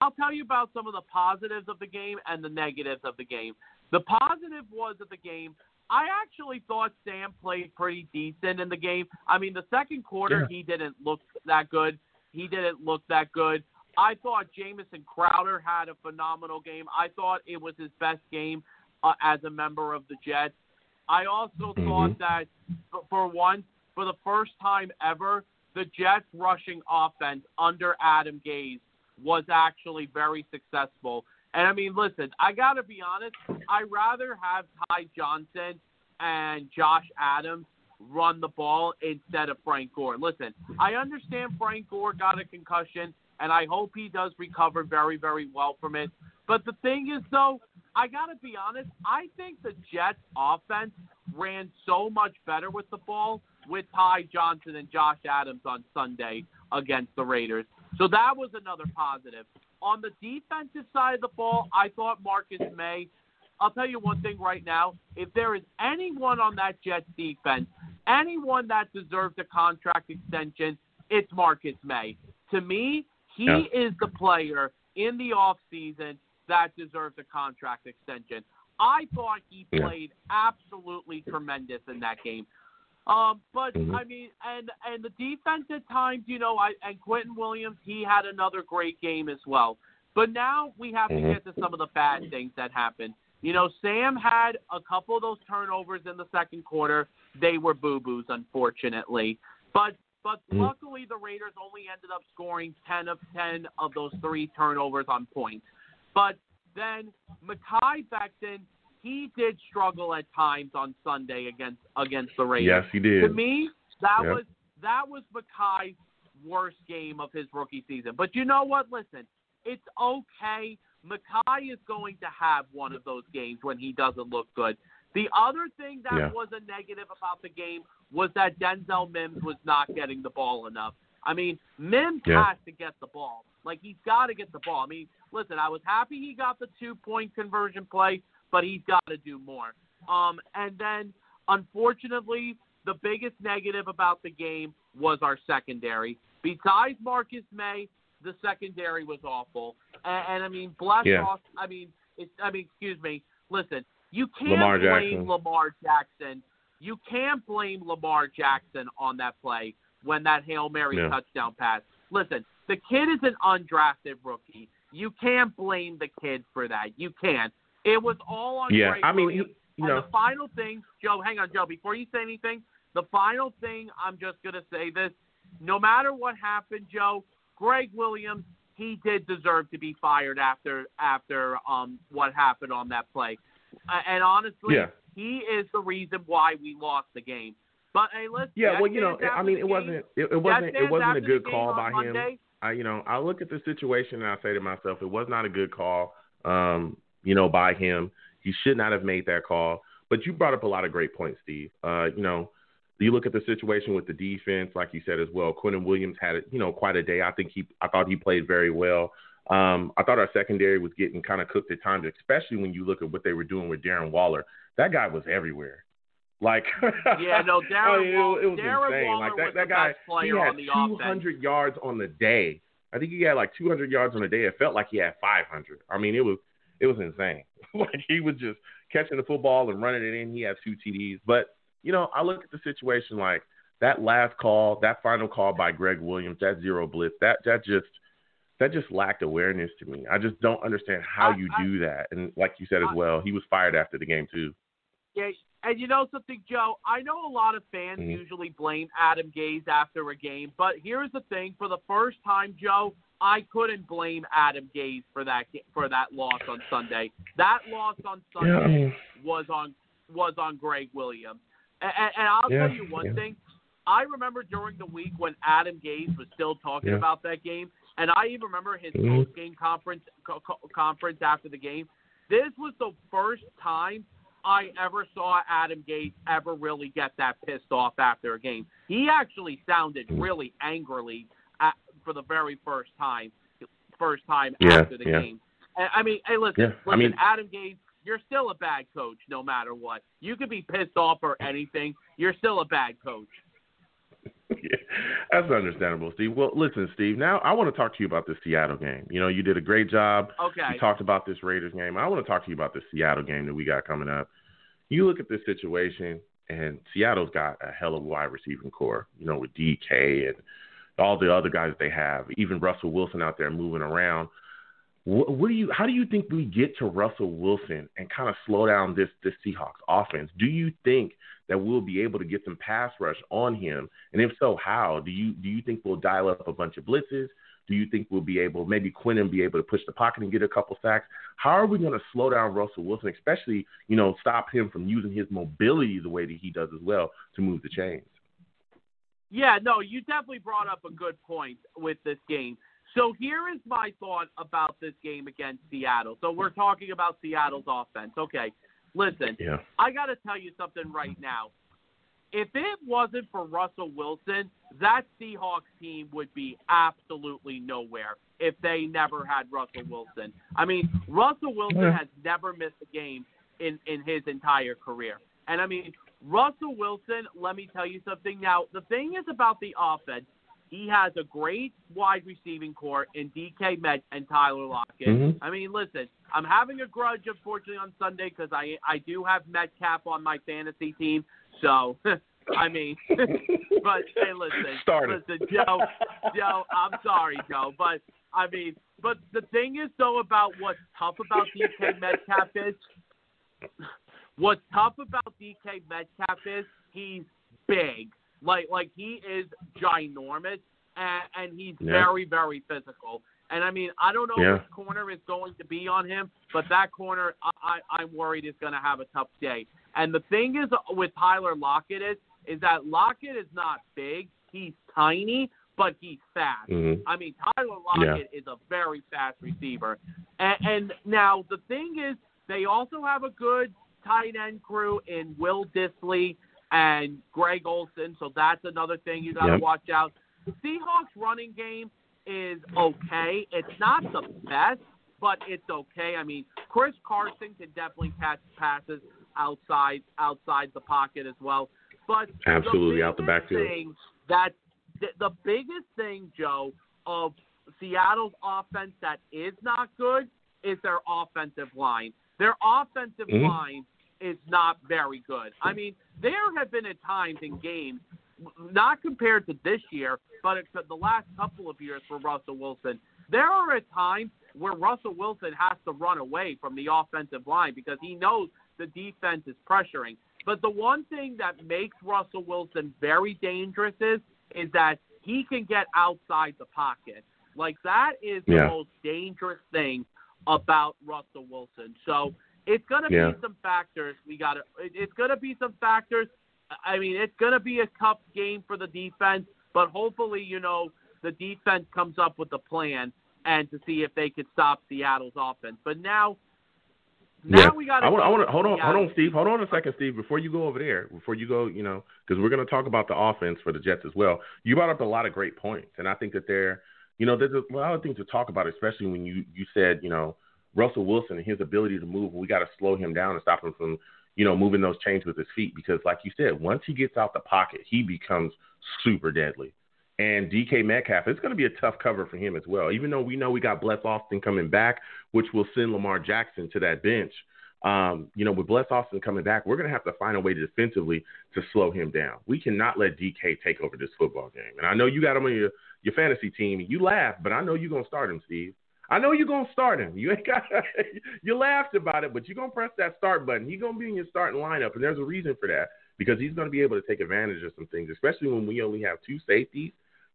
S6: I'll tell you about some of the positives of the game and the negatives of the game. The positive was of the game. I actually thought Sam played pretty decent in the game. I mean, the second quarter
S2: Yeah.
S6: he didn't look that good. He didn't look that good. I thought Jamison Crowder had a phenomenal game. I thought it was his best game uh, as a member of the Jets. I also
S2: Mhm.
S6: thought that for once, for the first time ever, the Jets rushing offense under Adam Gase was actually very successful. And I mean, listen, I got to be honest, I rather have Ty Johnson and Josh Adams run the ball instead of Frank Gore. Listen, I understand Frank Gore got a concussion, and I hope he does recover very, very well from it. But the thing is, though, I got to be honest, I think the Jets offense ran so much better with the ball with Ty Johnson and Josh Adams on Sunday against the Raiders. So that was another positive. On the defensive side of the ball, I thought Marcus Maye. I'll tell you one thing right now. If there is anyone on that Jets defense, anyone that deserves a contract extension, it's Marcus Maye. To me, he
S2: Yeah.
S6: is the player in the offseason that deserves a contract extension. I thought he played absolutely tremendous in that game. Um, but
S2: Mhm.
S6: I mean, and and the defense at times, you know, I and Quinnen Williams, he had another great game as well. But now we have
S2: Mhm.
S6: to get to some of the bad things that happened. You know, Sam had a couple of those turnovers in the second quarter. They were boo boos, unfortunately. But but
S2: Mm.
S6: luckily, the Raiders only ended up scoring 10 of 10 of those three turnovers on points. But then Mekhi Becton, he did struggle at times on Sunday against against the Raiders.
S2: Yes, he did.
S6: To me, that
S2: Yep.
S6: was that was Mekhi's worst game of his rookie season. But you know what? Listen, it's okay. Mekhi is going to have one of those games when he doesn't look good. The other thing that
S2: Yeah.
S6: was a negative about the game was that Denzel Mims was not getting the ball enough. I mean, Mims
S2: Yeah.
S6: has to get the ball. Like he's got to get the ball. I mean, listen, I was happy he got the two point conversion play, but he's got to do more. Um, and then unfortunately, the biggest negative about the game was our secondary. Besides Marcus Maye, the secondary was awful. And, and I mean, bless
S2: Yeah.
S6: Ross. I mean, it's, I mean, excuse me. Listen, you can't
S2: Lamar
S6: blame
S2: Jackson.
S6: Lamar Jackson. You can't blame Lamar Jackson on that play when that Hail Mary
S2: Yeah.
S6: touchdown pass. Listen, the kid is an undrafted rookie. You can't blame the kid for that. You can't. It was all on
S2: Yeah,
S6: Gregg
S2: I mean,
S6: Williams.
S2: you
S6: and
S2: know,
S6: the final thing, Joe, hang on, Joe, before you say anything, the final thing, I'm just going to say this. No matter what happened, Joe, Gregg Williams, he did deserve to be fired after after um what happened on that play. Uh, and honestly,
S2: Yeah.
S6: he is the reason why we lost the game. But hey, listen,
S2: yeah. Well, you know, I mean, it
S6: game-
S2: wasn't. It, it wasn't. It wasn't a good call by him. I, you know, I look at the situation and I say to myself, it was not a good call, um, you know, by him. He should not have made that call. But you brought up a lot of great points, Steve. Uh, you know, you look at the situation with the defense, like you said as well. Quinnen Williams had, you know, quite a day. I think he, I thought he played very well. Um, I thought our secondary was getting kind of cooked at times, especially when you look at what they were doing with Darren Waller. That guy was everywhere. Like,
S6: Yeah, no, Darren
S2: I mean, it-
S6: Waller-
S2: it, was
S6: Darren
S2: insane.
S6: Waller
S2: like that,
S6: was
S2: that
S6: the
S2: guy,
S6: best player
S2: he had
S6: on the offense.
S2: 200 yards on the day. I think he had like 200 yards on the day. It felt like he had 500. I mean, it was it was insane. like he was just catching the football and running it in. He had two TDs. But you know, I look at the situation like that last call, that final call by Gregg Williams, that zero blitz, that that just that just lacked awareness to me. I just don't understand how
S6: I-
S2: you
S6: I-
S2: do that. And like you said as
S6: I-
S2: well, he was fired after the game too.
S6: Yeah, and you know something, Joe? I know a lot of fans
S2: Mhm.
S6: usually blame Adam Gase after a game, but here's the thing: for the first time, Joe, I couldn't blame Adam Gase for that for that loss on Sunday. That loss on Sunday was on was on Gregg Williams. And, and, I'll
S2: Yeah,
S6: tell you one
S2: yeah.
S6: thing. I remember during the week when Adam Gase was still talking
S2: Yeah.
S6: about that game, and I even remember his
S2: Mhm.
S6: post game conference co- co- conference after the game. This was the first time I ever saw Adam Gase ever really get that pissed off after a game. He actually sounded mm. really angrily at, for the very first time, first time
S2: Yeah,
S6: after the
S2: yeah.
S6: game. And, I mean, hey, listen,
S2: Yeah,
S6: listen,
S2: I mean-
S6: Adam Gase, you're still a bad coach no matter what. You could be pissed off or anything, you're still a bad coach.
S2: That's understandable, Steve. Well, listen, Steve. Now I want to talk to you about this Seattle game. You know, you did a great job.
S6: Okay.
S2: You talked about this Raiders game. I want to talk to you about the Seattle game that we got coming up. You look at this situation, and Seattle's got a hell of a wide receiving core. You know, with DK and all the other guys they have, even Russell Wilson out there moving around. What, do you? How do you think we get to Russell Wilson and kind of slow down this this Seahawks offense? Do you think that we'll be able to get some pass rush on him? And if so, how? Do you do you think we'll dial up a bunch of blitzes? Do you think we'll be able, maybe Quinnen be able to push the pocket and get a couple sacks? How are we going to slow down Russell Wilson, especially you know stop him from using his mobility the way that he does as well to move the chains?
S6: Yeah, no, you definitely brought up a good point with this game. So here is my thought about this game against Seattle. So we're talking about Seattle's offense. Okay, listen,
S2: Yeah.
S6: I got to tell you something right now. If it wasn't for Russell Wilson, that Seahawks team would be absolutely nowhere if they never had Russell Wilson. I mean, Russell Wilson
S2: Yeah.
S6: has never missed a game in, in his entire career. And I mean, Russell Wilson, let me tell you something. Now, the thing is about the offense, he has a great wide receiving core in DK Met and Tyler Lockett.
S2: Mhm.
S6: I mean, listen, I'm having a grudge, unfortunately, on Sunday because I I do have Metcalf on my fantasy team. So, I mean, but hey, listen,
S2: Started.
S6: listen, Joe, Joe, I'm sorry, Joe, but I mean, but the thing is though about what's tough about DK Metcalf is what's tough about DK Metcalf is he's big, like like he is ginormous, and, and he's
S2: Yeah.
S6: very very physical. And I mean, I don't know
S2: Yeah.
S6: which corner is going to be on him, but that corner, I, I, I'm worried is going to have a tough day. And the thing is with Tyler Lockett is, is that Lockett is not big. He's tiny, but he's fast.
S2: Mhm.
S6: I mean, Tyler Lockett is a very fast receiver. And, and now the thing is, they also have a good tight end crew in Will Dissly and Greg Olsen, so that's another thing you got to
S2: Yep.
S6: watch out. The Seahawks running game is okay. It's not the best, but it's okay. I mean, Chris Carson can definitely catch passes outside outside the pocket as well. But
S2: Absolutely,
S6: the
S2: out the backfield.
S6: Thing that the, the biggest thing, Joe, of Seattle's offense that is not good is their offensive line. Their offensive
S2: Mhm.
S6: line is not very good. I mean, there have been at times in games, not compared to this year, but it's the last couple of years for Russell Wilson. There are at times where Russell Wilson has to run away from the offensive line because he knows the defense is pressuring. But the one thing that makes Russell Wilson very dangerous is is that he can get outside the pocket. Like that is the
S2: Yeah.
S6: most dangerous thing about Russell Wilson. So it's going to
S2: Yeah.
S6: be some factors. We got to. It's going to be some factors. I mean, it's going to be a tough game for the defense, but hopefully, you know, the defense comes up with a plan and to see if they could stop Seattle's offense. But now, now
S2: yeah.
S6: we got.
S2: I want. To hold on. Hold on, Steve. Hold on a second, Steve. Before you go over there, before you go, you know, because we're going to talk about the offense for the Jets as well. You brought up a lot of great points, and I think that there, you know, there's a lot of things to talk about, especially when you you said, you know, Russell Wilson and his ability to move. We got to slow him down and stop him from, you know, moving those chains with his feet because, like you said, once he gets out the pocket, he becomes super deadly. And DK Metcalf, it's going to be a tough cover for him as well. Even though we know we got Bless Austin coming back, which will send Lamar Jackson to that bench. Um, you know, with Bless Austin coming back, we're going to have to find a way to defensively to slow him down. We cannot let DK take over this football game. And I know you got him on your, your fantasy team. You laugh, but I know you're going to start him, Steve. I know you're gonna start him. You ain't got you laughed about it, but you're gonna press that start button. He's gonna be in your starting lineup, and there's a reason for that because he's gonna be able to take advantage of some things, especially when we only have two safeties,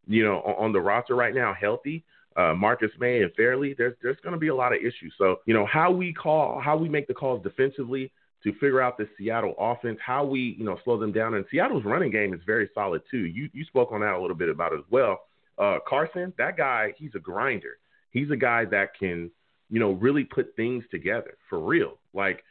S2: you know, on, on the roster right now, healthy. Uh, Marcus Maye and Farley, there's there's going to be a lot of issues. So you know how we call, how we make the calls defensively to figure out the Seattle offense, how we you know slow them down. And Seattle's running game is very solid too. You you spoke on that a little bit about as well. Uh, Carson, that guy, he's a grinder. He's a guy that can you know really put things together for real. Like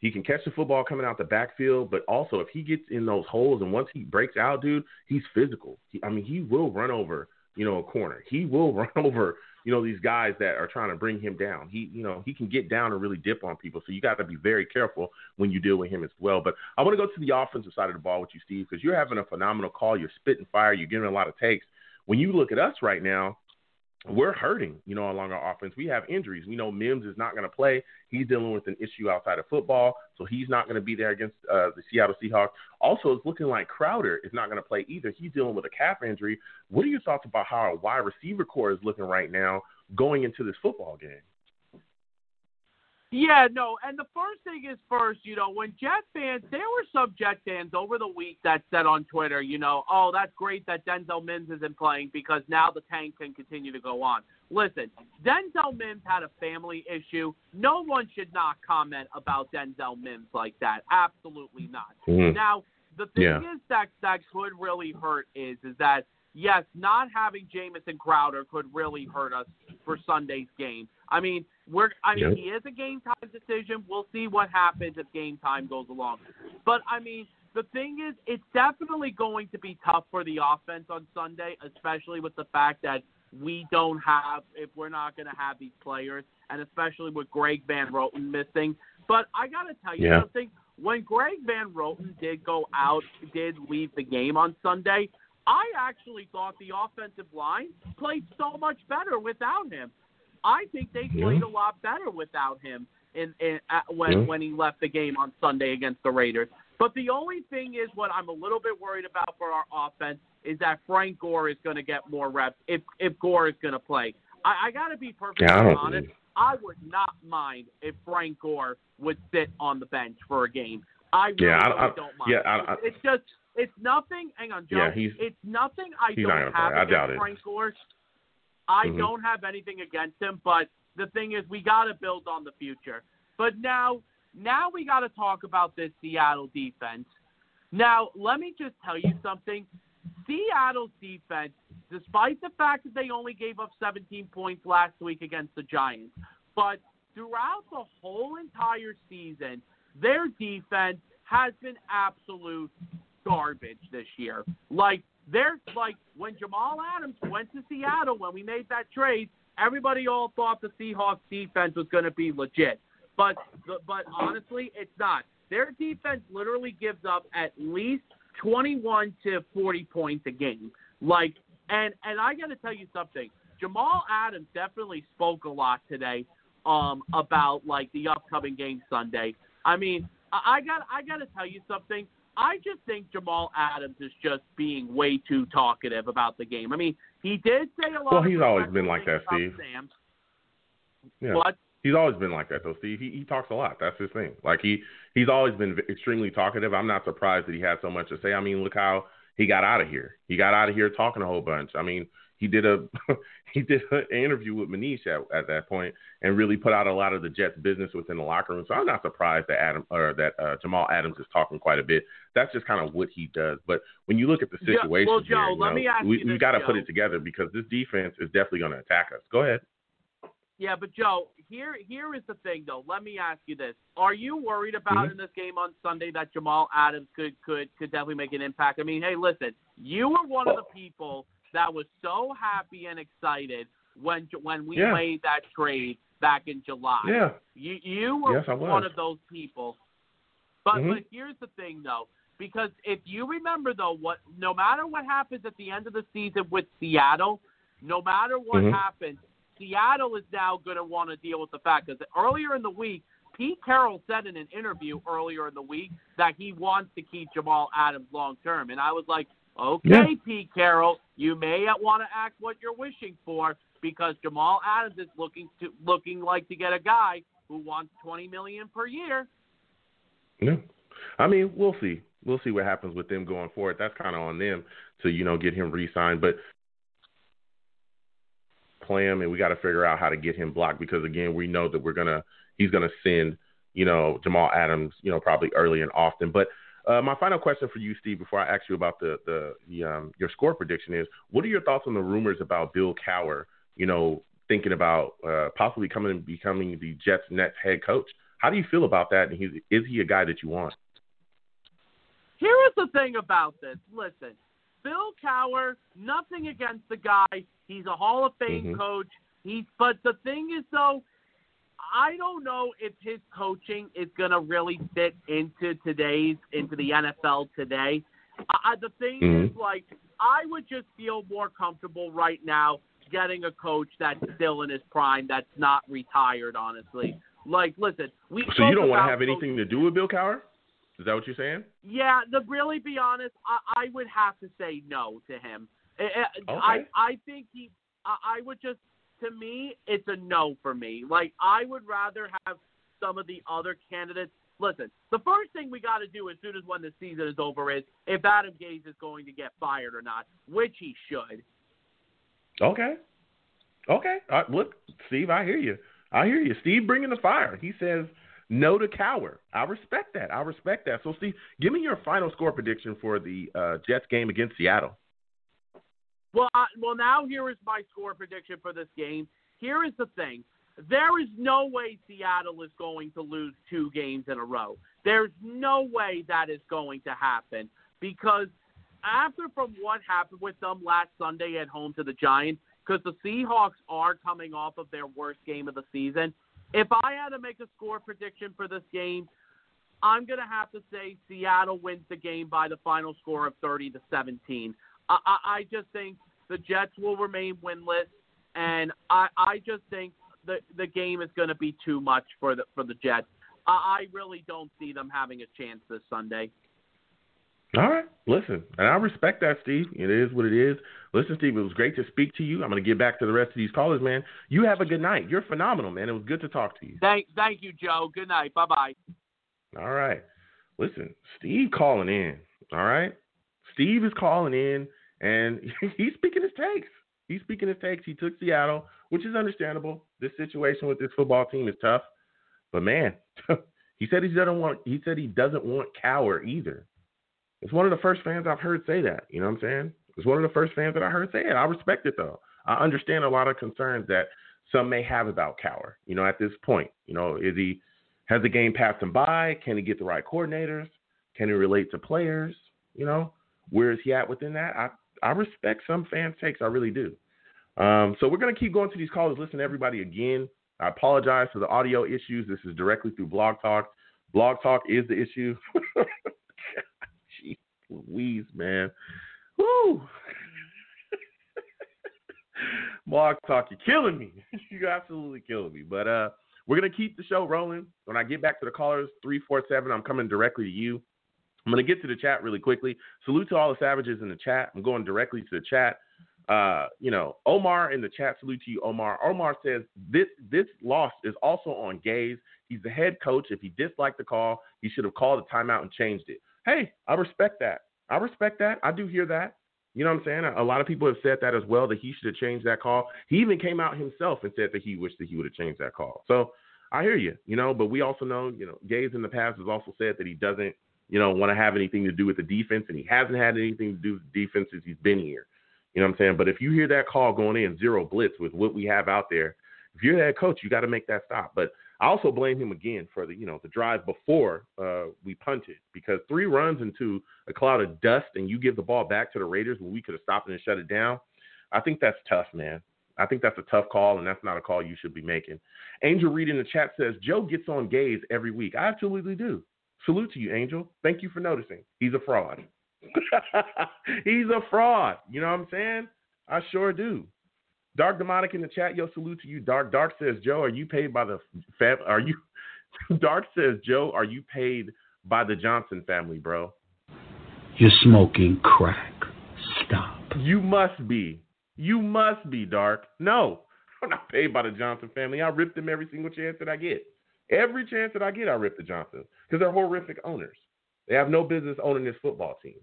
S2: he can catch the football coming out the backfield, but also if he gets in those holes and once he breaks out, dude, he's physical. He, I mean, he will run over you know a corner. He will run over you know these guys that are trying to bring him down. He you know he can get down and really dip on people. So you got to be very careful when you deal with him as well. But I want to go to the offensive side of the ball with you, Steve, because you're having a phenomenal call. You're spitting fire. You're giving a lot of takes. When you look at us right now, we're hurting, you know, along our offense. We have injuries. We know Mims is not going to play. He's dealing with an issue outside of football, so he's not going to be there against uh, the Seattle Seahawks. Also, it's looking like Crowder is not going to play either. He's dealing with a calf injury. What are your thoughts about how our wide receiver core is looking right now going into this football game?
S6: Yeah, no, and the first thing is first, you know, when Jet fans, there were some Jet fans over the week that said on Twitter, you know, oh, that's great that Denzel Mims isn't playing because now the tank can continue to go on. Listen, Denzel Mims had a family issue. No one should not comment about Denzel Mims like that. Absolutely not.
S2: Mhm.
S6: Now, the thing
S2: Yeah.
S6: is that that could really hurt is is that yes, not having Jamison Crowder could really hurt us for Sunday's game. I mean, we're I mean,
S2: Yep.
S6: he is a game time decision. We'll see what happens if game time goes along. But I mean, the thing is, it's definitely going to be tough for the offense on Sunday, especially with the fact that we don't have if we're not going to have these players, and especially with Greg Van Roten missing. But I got to tell you
S2: Yeah.
S6: something. When Greg Van Roten did go out, did leave the game on Sunday, I actually thought the offensive line played so much better without him. I think they
S2: Yeah.
S6: played a lot better without him in, in uh, when
S2: Yeah.
S6: when he left the game on Sunday against the Raiders. But the only thing is, what I'm a little bit worried about for our offense is that Frank Gore is going to get more reps if if Gore is going to play. I, I got to be perfectly
S2: Yeah,
S6: honest. I would not mind if Frank Gore would sit on the bench for a game. I really,
S2: Yeah, I-
S6: really
S2: I-
S6: don't mind.
S2: yeah, I- I-
S6: it's just it's nothing. Hang on, Joe.
S2: Yeah, he's-
S6: it's nothing I
S2: he's
S6: don't have
S2: play. I
S6: against
S2: doubt it.
S6: Frank Gore. I
S2: Mhm.
S6: don't have anything against him, but the thing is, we got to build on the future. But now, now we got to talk about this Seattle defense. Now, let me just tell you something. Seattle's defense, despite the fact that they only gave up 17 points last week against the Giants, but throughout the whole entire season, their defense has been absolute garbage this year. Like they're like when Jamal Adams went to Seattle when we made that trade, everybody all thought the Seahawks defense was going to be legit. But but honestly, it's not. Their defense literally gives up at least 21 to 40 points a game. Like and and I got to tell you something. Jamal Adams definitely spoke a lot today um about like the upcoming game Sunday. I mean, I got I got to tell you something. I just think Jamal Adams is just being way too talkative about the game. I mean, he did say a lot.
S2: Well, he's always been like that, Steve.
S6: Sam,
S2: Yeah.
S6: but
S2: He's always been like that, though, Steve. He he talks a lot. That's his thing. Like he he's always been extremely talkative. I'm not surprised that he had so much to say. I mean, look how he got out of here. He got out of here talking a whole bunch. I mean, he did a he did an interview with Manish at, at that point and really put out a lot of the Jets business within the locker room. So I'm not surprised that Adam or that uh, Jamal Adams is talking quite a bit. That's just kind of what he does. But when you look at the situation
S6: well,
S2: here,
S6: Joe,
S2: you
S6: let
S2: know,
S6: me ask
S2: we
S6: you
S2: we got to put it together because this defense is definitely going to attack us. Go ahead.
S6: Yeah, but Joe, here here is the thing though. Let me ask you this: Are you worried about
S2: Mhm.
S6: in this game on Sunday that Jamal Adams could could could definitely make an impact? I mean, hey, listen, you were one of the people that was so happy and excited when when we
S2: Yeah.
S6: made that trade back in July.
S2: Yeah.
S6: You you were
S2: Yes,
S6: one of those people. But
S2: Mhm.
S6: but here's the thing though, because if you remember though, what no matter what happens at the end of the season with Seattle, no matter what
S2: Mhm.
S6: happens, Seattle is now going to want to deal with the fact that earlier in the week, Pete Carroll said in an interview earlier in the week that he wants to keep Jamal Adams long term, and I was like, okay,
S2: Yeah.
S6: Pete Carroll, you may want to act what you're wishing for because Jamal Adams is looking to looking like to get a guy who wants twenty million per year.
S2: Yeah. I mean, we'll see. We'll see what happens with them going forward. That's kind of on them to, you know, get him re-signed. But play him, and we got to figure out how to get him blocked because again, we know that we're gonna he's gonna send, you know, Jamal Adams, you know, probably early and often. But uh, my final question for you, Steve, before I ask you about the the, the um, your score prediction is, what are your thoughts on the rumors about Bill Cowher? You know, thinking about uh, possibly coming and becoming the Jets' next head coach. How do you feel about that? And he's, is he a guy that you want?
S6: Here is the thing about this. Listen, Bill Cowher, nothing against the guy. He's a Hall of Fame
S2: Mhm.
S6: coach. He's but the thing is though, I don't know if his coaching is going to really fit into today's into the NFL today. I, the thing is
S2: Mhm.
S6: like I would just feel more comfortable right now getting a coach that's still in his prime that's not retired honestly. Like listen, we
S2: So you don't want to have anything to do with Bill Cowher? Is that what you're saying?
S6: yeah, to really be honest, I, I would have to say no to him. I, I,
S2: Okay.
S6: I think he. I, I would just. To me, it's a no for me. Like I would rather have some of the other candidates. Listen, the first thing we got to do as soon as when the season is over is if Adam Gase is going to get fired or not, which he should.
S2: Okay. Okay. Uh, look, Steve, I hear you. I hear you. Steve bringing the fire. He says no to Cowher. I respect that. I respect that. So, Steve, give me your final score prediction for the uh, Jets game against Seattle.
S6: Well, well, now here is my score prediction for this game. Here is the thing: there is no way Seattle is going to lose two games in a row. There's no way that is going to happen because after from what happened with them last Sunday at home to the Giants, because the Seahawks are coming off of their worst game of the season. If I had to make a score prediction for this game, I'm going to have to say Seattle wins the game by the final score of 30 to 17. I, I, I just think the Jets will remain winless, and I, I just think the the game is going to be too much for the for the Jets. I, I really don't see them having a chance this Sunday.
S2: All right. Listen, and I respect that, Steve. It is what it is. Listen, Steve, it was great to speak to you. I'm going to get back to the rest of these callers, man. You have a good night. You're phenomenal, man. It was good to talk to you.
S6: Thank, thank you, Joe. Good night. Bye bye.
S2: All right. Listen, Steve calling in. All right. Steve is calling in, and he's speaking his takes. He's speaking his takes. He took Seattle, which is understandable. This situation with this football team is tough, but man, he said he doesn't want. He said he doesn't want Cowher either. It's one of the first fans I've heard say that. You know what I'm saying? It's one of the first fans that I heard say it. I respect it though. I understand a lot of concerns that some may have about Cowher. You know, at this point, you know, is he has the game passed him by? Can he get the right coordinators? Can he relate to players? You know, where is he at within that? I I respect some fans' takes. I really do. Um, so we're gonna keep going to these calls. Listen, to everybody, again. I apologize for the audio issues. This is directly through Blog Talk. Blog Talk is the issue. Louise, man. Woo! Blog Talk, you're killing me. you're absolutely killing me. But uh, we're gonna keep the show rolling. When I get back to the callers, three four seven, I'm coming directly to you. I'm gonna get to the chat really quickly. Salute to all the savages in the chat. I'm going directly to the chat. Uh, you know, Omar in the chat. Salute to you, Omar. Omar says this this loss is also on Gase. He's the head coach. If he disliked the call, he should have called a timeout and changed it. Hey, I respect that. I respect that. I do hear that. You know what I'm saying? A lot of people have said that as well that he should have changed that call. He even came out himself and said that he wished that he would have changed that call. So I hear you, you know, but we also know, you know, Gase in the past has also said that he doesn't, you know, want to have anything to do with the defense, and he hasn't had anything to do with the defense since he's been here. You know what I'm saying? But if you hear that call going in zero blitz with what we have out there, if you're that coach, you got to make that stop. But I also blame him again for the you know the drive before uh, we punted because three runs into a cloud of dust and you give the ball back to the Raiders when we could have stopped it and shut it down. I think that's tough, man. I think that's a tough call, and that's not a call you should be making. Angel Reed in the chat says Joe gets on Gase every week. I absolutely do. Salute to you, Angel. Thank you for noticing. He's a fraud. He's a fraud. You know what I'm saying? I sure do. Dark Demonic in the chat, yo, salute to you. Dark Dark says, Joe, are you paid by the fam? Are you? Dark says, Joe, are you paid by the Johnson family, bro?
S7: You're smoking crack. Stop.
S2: You must be. You must be, Dark. No, I'm not paid by the Johnson family. I rip them every single chance that I get. Every chance that I get, I rip the Johnsons because they're horrific owners. They have no business owning this football team.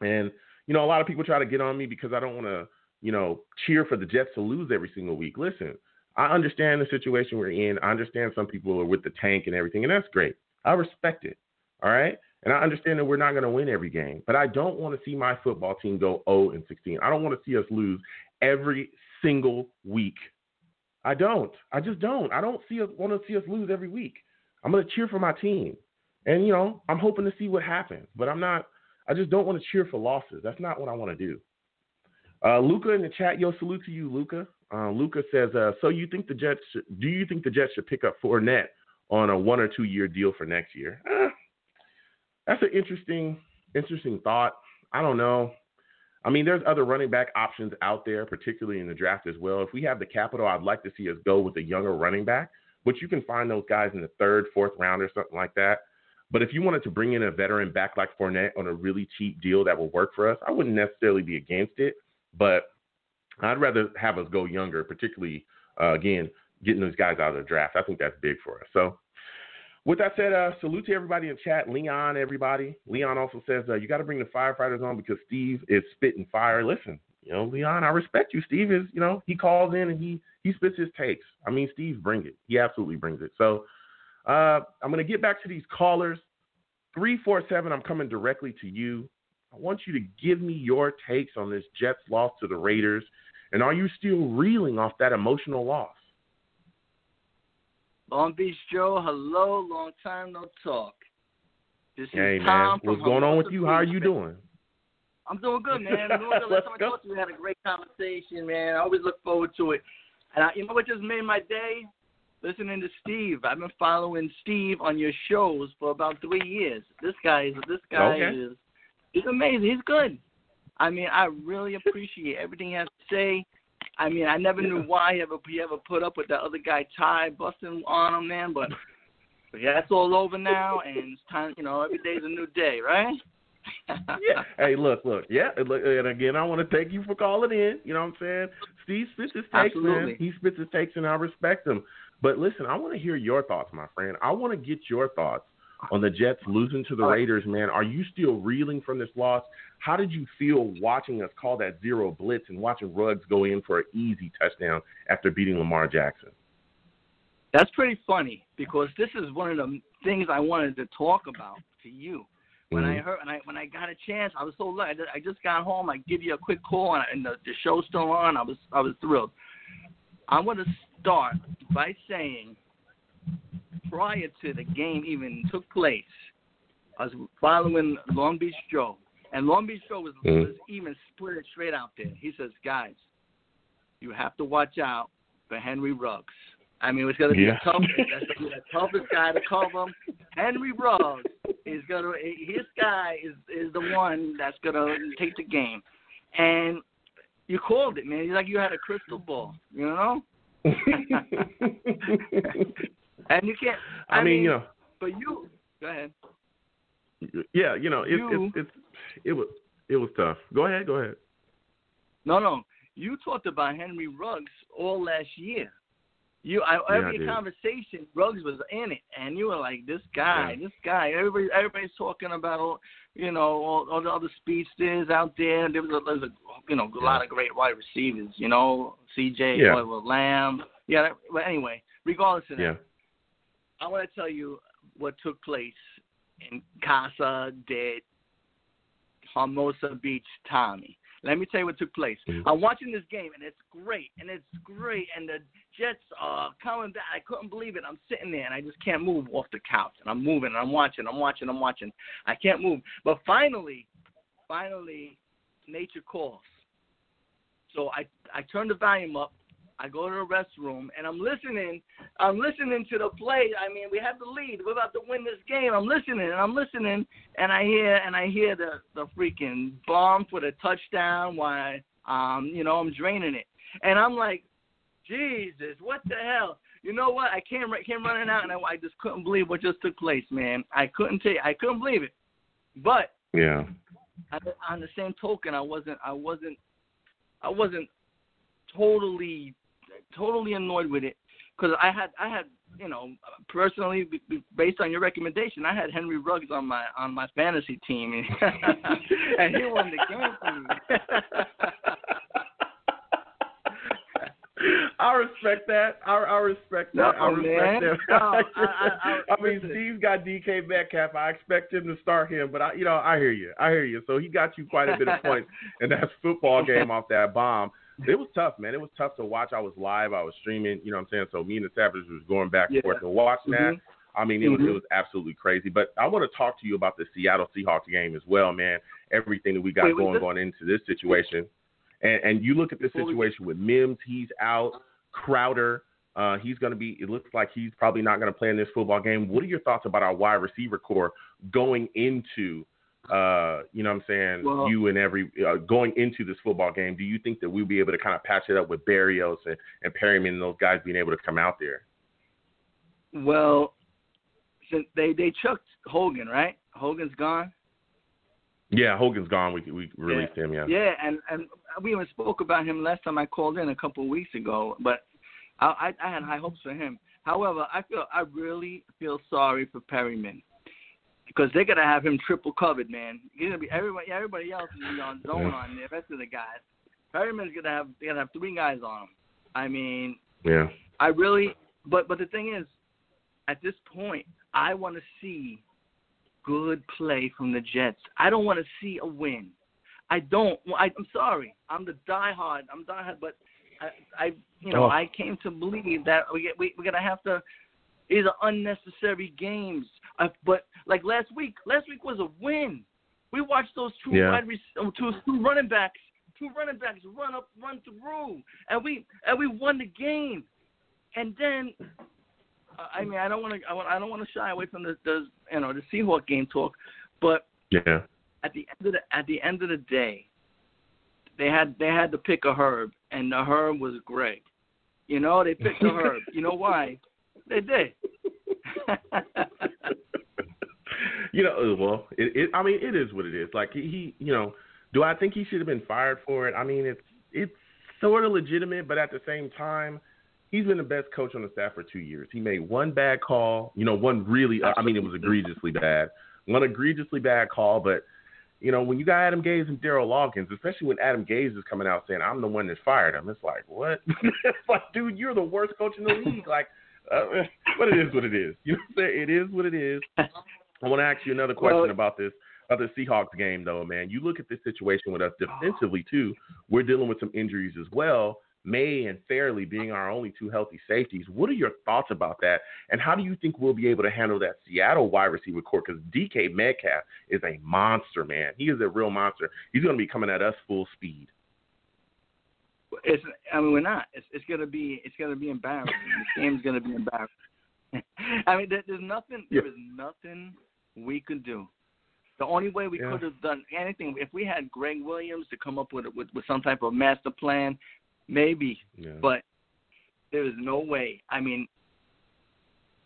S2: And, you know, a lot of people try to get on me because I don't want to you know, cheer for the Jets to lose every single week. Listen, I understand the situation we're in. I understand some people are with the tank and everything, and that's great. I respect it. All right. And I understand that we're not going to win every game, but I don't want to see my football team go 0 and 16. I don't want to see us lose every single week. I don't. I just don't. I don't see us, want to see us lose every week. I'm to cheer for my team. And, you know, I'm hoping to see what happens, but I'm not, I just don't want to cheer for losses. That's not what I want to do. Uh, Luca in the chat, yo, salute to you, Luca. Uh, Luca says, uh, so you think the Jets? Do you think the Jets should pick up Fournette on a one or two year deal for next year? Eh, that's an interesting, interesting thought. I don't know. I mean, there's other running back options out there, particularly in the draft as well. If we have the capital, I'd like to see us go with a younger running back, but you can find those guys in the third, fourth round or something like that. But if you wanted to bring in a veteran back like Fournette on a really cheap deal that will work for us, I wouldn't necessarily be against it. But I'd rather have us go younger, particularly uh, again getting those guys out of the draft. I think that's big for us. So. With that said, uh, salute to everybody in chat. Leon, everybody. Leon also says uh, you got to bring the firefighters on because Steve is spitting fire. Listen, you know, Leon, I respect you. Steve is, you know, he calls in and he he spits his takes. I mean, Steve brings it. He absolutely brings it. So uh, I'm going to get back to these callers. Three four seven. I'm coming directly to you. I want you to give me your takes on this Jets loss to the Raiders. And are you still reeling off that emotional loss?
S8: Long Beach Joe, hello, long time no talk. This
S2: hey
S8: is
S2: man, what's going on with you? How are you doing?
S8: I'm doing good, man. I'm doing good. Last time I talked to you, we had a great conversation, man. I always look forward to it. And I, you know what just made my day? Listening to Steve. I've been following Steve on your shows for about three years. This guy is this guy
S2: okay.
S8: is He's amazing. He's good. I mean, I really appreciate everything he has to say. I mean, I never knew why he ever he ever put up with that other guy Ty busting on him, man. But, but yeah, that's all over now, and it's time. You know, every day's a new day, right?
S2: yeah. Hey, look, look. Yeah. Look, and again, I want to thank you for calling in. You know what I'm saying? Steve spits his takes,
S8: Absolutely.
S2: man. He spits his takes, and I respect him. But listen, I want to hear your thoughts, my friend. I want to get your thoughts on the Jets losing to the Raiders, man. Are you still reeling from this loss? How did you feel watching us call that zero blitz and watching Ruggs go in for an easy touchdown after beating Lamar Jackson?
S8: That's pretty funny because this is one of the things I wanted to talk about to you. When I
S2: Mhm.
S8: heard, when I when I got a chance, I was so lucky. I just, I just got home. I give you a quick call, and, and the, the show's still on. I was I was thrilled. I want to start by saying, prior to the game even took place, I was following Long Beach Joe, and Long Beach Joe was,
S2: Mhm.
S8: was even split it straight out there. He says, "Guys, you have to watch out for Henry Ruggs." I mean, it's gonna be
S2: Yeah.
S8: a tough. That's gonna be the toughest guy to cover. Henry Ruggs is gonna. His guy is is the one that's gonna take the game, and you called it, man. You're like you had a crystal ball, you know. And you can't.
S2: I,
S8: I,
S2: mean, you know,
S8: but you. Go ahead.
S2: yeah, you know, it,
S8: You-
S2: it, it was it was tough. Go ahead, go ahead.
S8: No, no. You talked about Henry Ruggs all last year. You, I,
S2: Yeah, I
S8: every
S2: did.
S8: conversation, Ruggs was in it, and you were like, "This guy,
S2: Yeah.
S8: this guy." Everybody, everybody's talking about, all, you know, all, all the other speedsters out there. There was a, there's a you know, a lot of great wide receivers. You know, C.J.
S2: Yeah.
S8: Boy, Lamb. Yeah. that- But anyway, regardless of that,
S2: Yeah.
S8: I want to tell you what took place in Casa de Hermosa Beach, Tommy. Let me tell you what took place.
S2: Mhm.
S8: I'm watching this game, and it's great, and it's great, and the Jets are coming back. I couldn't believe it. I'm sitting there, and I just can't move off the couch, and I'm moving, and I'm watching, I'm watching, I'm watching. I can't move. But finally, finally, nature calls. So I I turn the volume up. I go to the restroom and I'm listening. I'm listening to the play. I mean, we have the lead. We're about to win this game. I'm listening and I'm listening and I hear and I hear the the freaking bomb for the touchdown. Why, um, you know, I'm draining it, and I'm like, Jesus, what the hell? You know what? I came came running out and I, I just couldn't believe what just took place, man. I couldn't take. I couldn't believe it. But
S2: Yeah.
S8: the- on the same token, I wasn't I wasn't I wasn't totally totally annoyed with it because I had I had you know personally b- b- based on your recommendation, I had Henry Ruggs on my on my fantasy team and he won the game for me.
S2: I respect that. I, I respect that. I respect
S8: man.
S2: that.
S8: No, I- I- I-
S2: mean,
S8: listen.
S2: Steve's got DK Metcalf. I expect him to start him, but I, you know, I hear you. I hear you. So he got you quite a bit of points in that football game off that bomb. It was tough, man. It was tough to watch. I was live. I was streaming. You know what I'm saying? So me and the Savages was going back and
S8: Yeah.
S2: forth and watching that.
S8: Mhm.
S2: I mean, it was
S8: Mhm.
S2: it was absolutely crazy. But I want to talk to you about the Seattle Seahawks game as well, man. Everything that we got
S8: Wait,
S2: going
S8: this-
S2: going into this situation, and and you look at this situation with Mims, he's out. Crowder, uh, he's going to be. It looks like he's probably not going to play in this football game. What are your thoughts about our wide receiver core going into? Uh, you know what I'm saying?
S8: Well-
S2: you and every uh, going into this football game, do you think that we'll be able to kind of patch it up with Berrios and, and Perriman and those guys being able to come out there?
S8: Well, since they they chucked Hogan, right? Hogan's gone.
S2: Yeah, Hogan's gone. We we released him. Yeah.
S8: Yeah, and and we even spoke about him last time I called in a couple of weeks ago. But I I, I had high hopes for him. However, I feel I really feel sorry for Perriman because they're gonna have him triple covered, man. He's gonna be everybody everybody else is on zone
S2: Yeah.
S8: on the rest of the guys. Perriman's gonna have they're gonna have three guys on him. I mean,
S2: Yeah.
S8: I really, but but the thing is, at this point, I want to see good play from the Jets. I don't want to see a win. I don't. I, I'm sorry. I'm the diehard. I'm diehard, but I, I you know,
S2: Oh.
S8: I came to believe that we get, we we're gonna have to. These are unnecessary games. Uh, but like last week, last week was a win. We watched those two
S2: Yeah.
S8: wide rec- uh, two, two running backs, two running backs run up, run through, and we and we won the game. And then, uh, I mean, I don't want to, I, I don't want to shy away from the, the, you know, the Seahawk game talk, but
S2: Yeah.
S8: at the end of the at the end of the day, they had they had to pick a herb, and the herb was Gregg. You know, they picked the herb. You know why? They did.
S2: you know, uh, well, it, it. I mean, it is what it is. Like he, he, you know, do I think he should have been fired for it? I mean, it's it's sort of legitimate, but at the same time, he's been the best coach on the staff for two years. He made one bad call, you know, one really. Uh, I mean, it was egregiously bad, one egregiously bad call, but. You know, when you got Adam Gase and Dowell Loggains, especially when Adam Gase is coming out saying, I'm the one that fired him, it's like, what? it's like, dude, you're the worst coach in the league. Like, uh, but it is what it is. You know what I'm saying? It is what it is. I want to ask you another question
S8: Well-
S2: about this other Seahawks game, though, man. You look at this situation with us defensively too. We're dealing with some injuries as well. Maye and Farley being our only two healthy safeties. What are your thoughts about that? And how do you think we'll be able to handle that Seattle wide receiver core? Because DK Metcalf is a monster, man. He is a real monster. He's going to be coming at us full speed.
S8: It's. I mean, we're not. It's. It's gonna be. It's gonna be embarrassing. this game's gonna be embarrassing. I mean, there, there's nothing. There is nothing we could do. The only way we
S2: Yeah.
S8: could have done anything if we had Gregg Williams to come up with with, with some type of master plan, maybe.
S2: Yeah.
S8: But there is no way. I mean,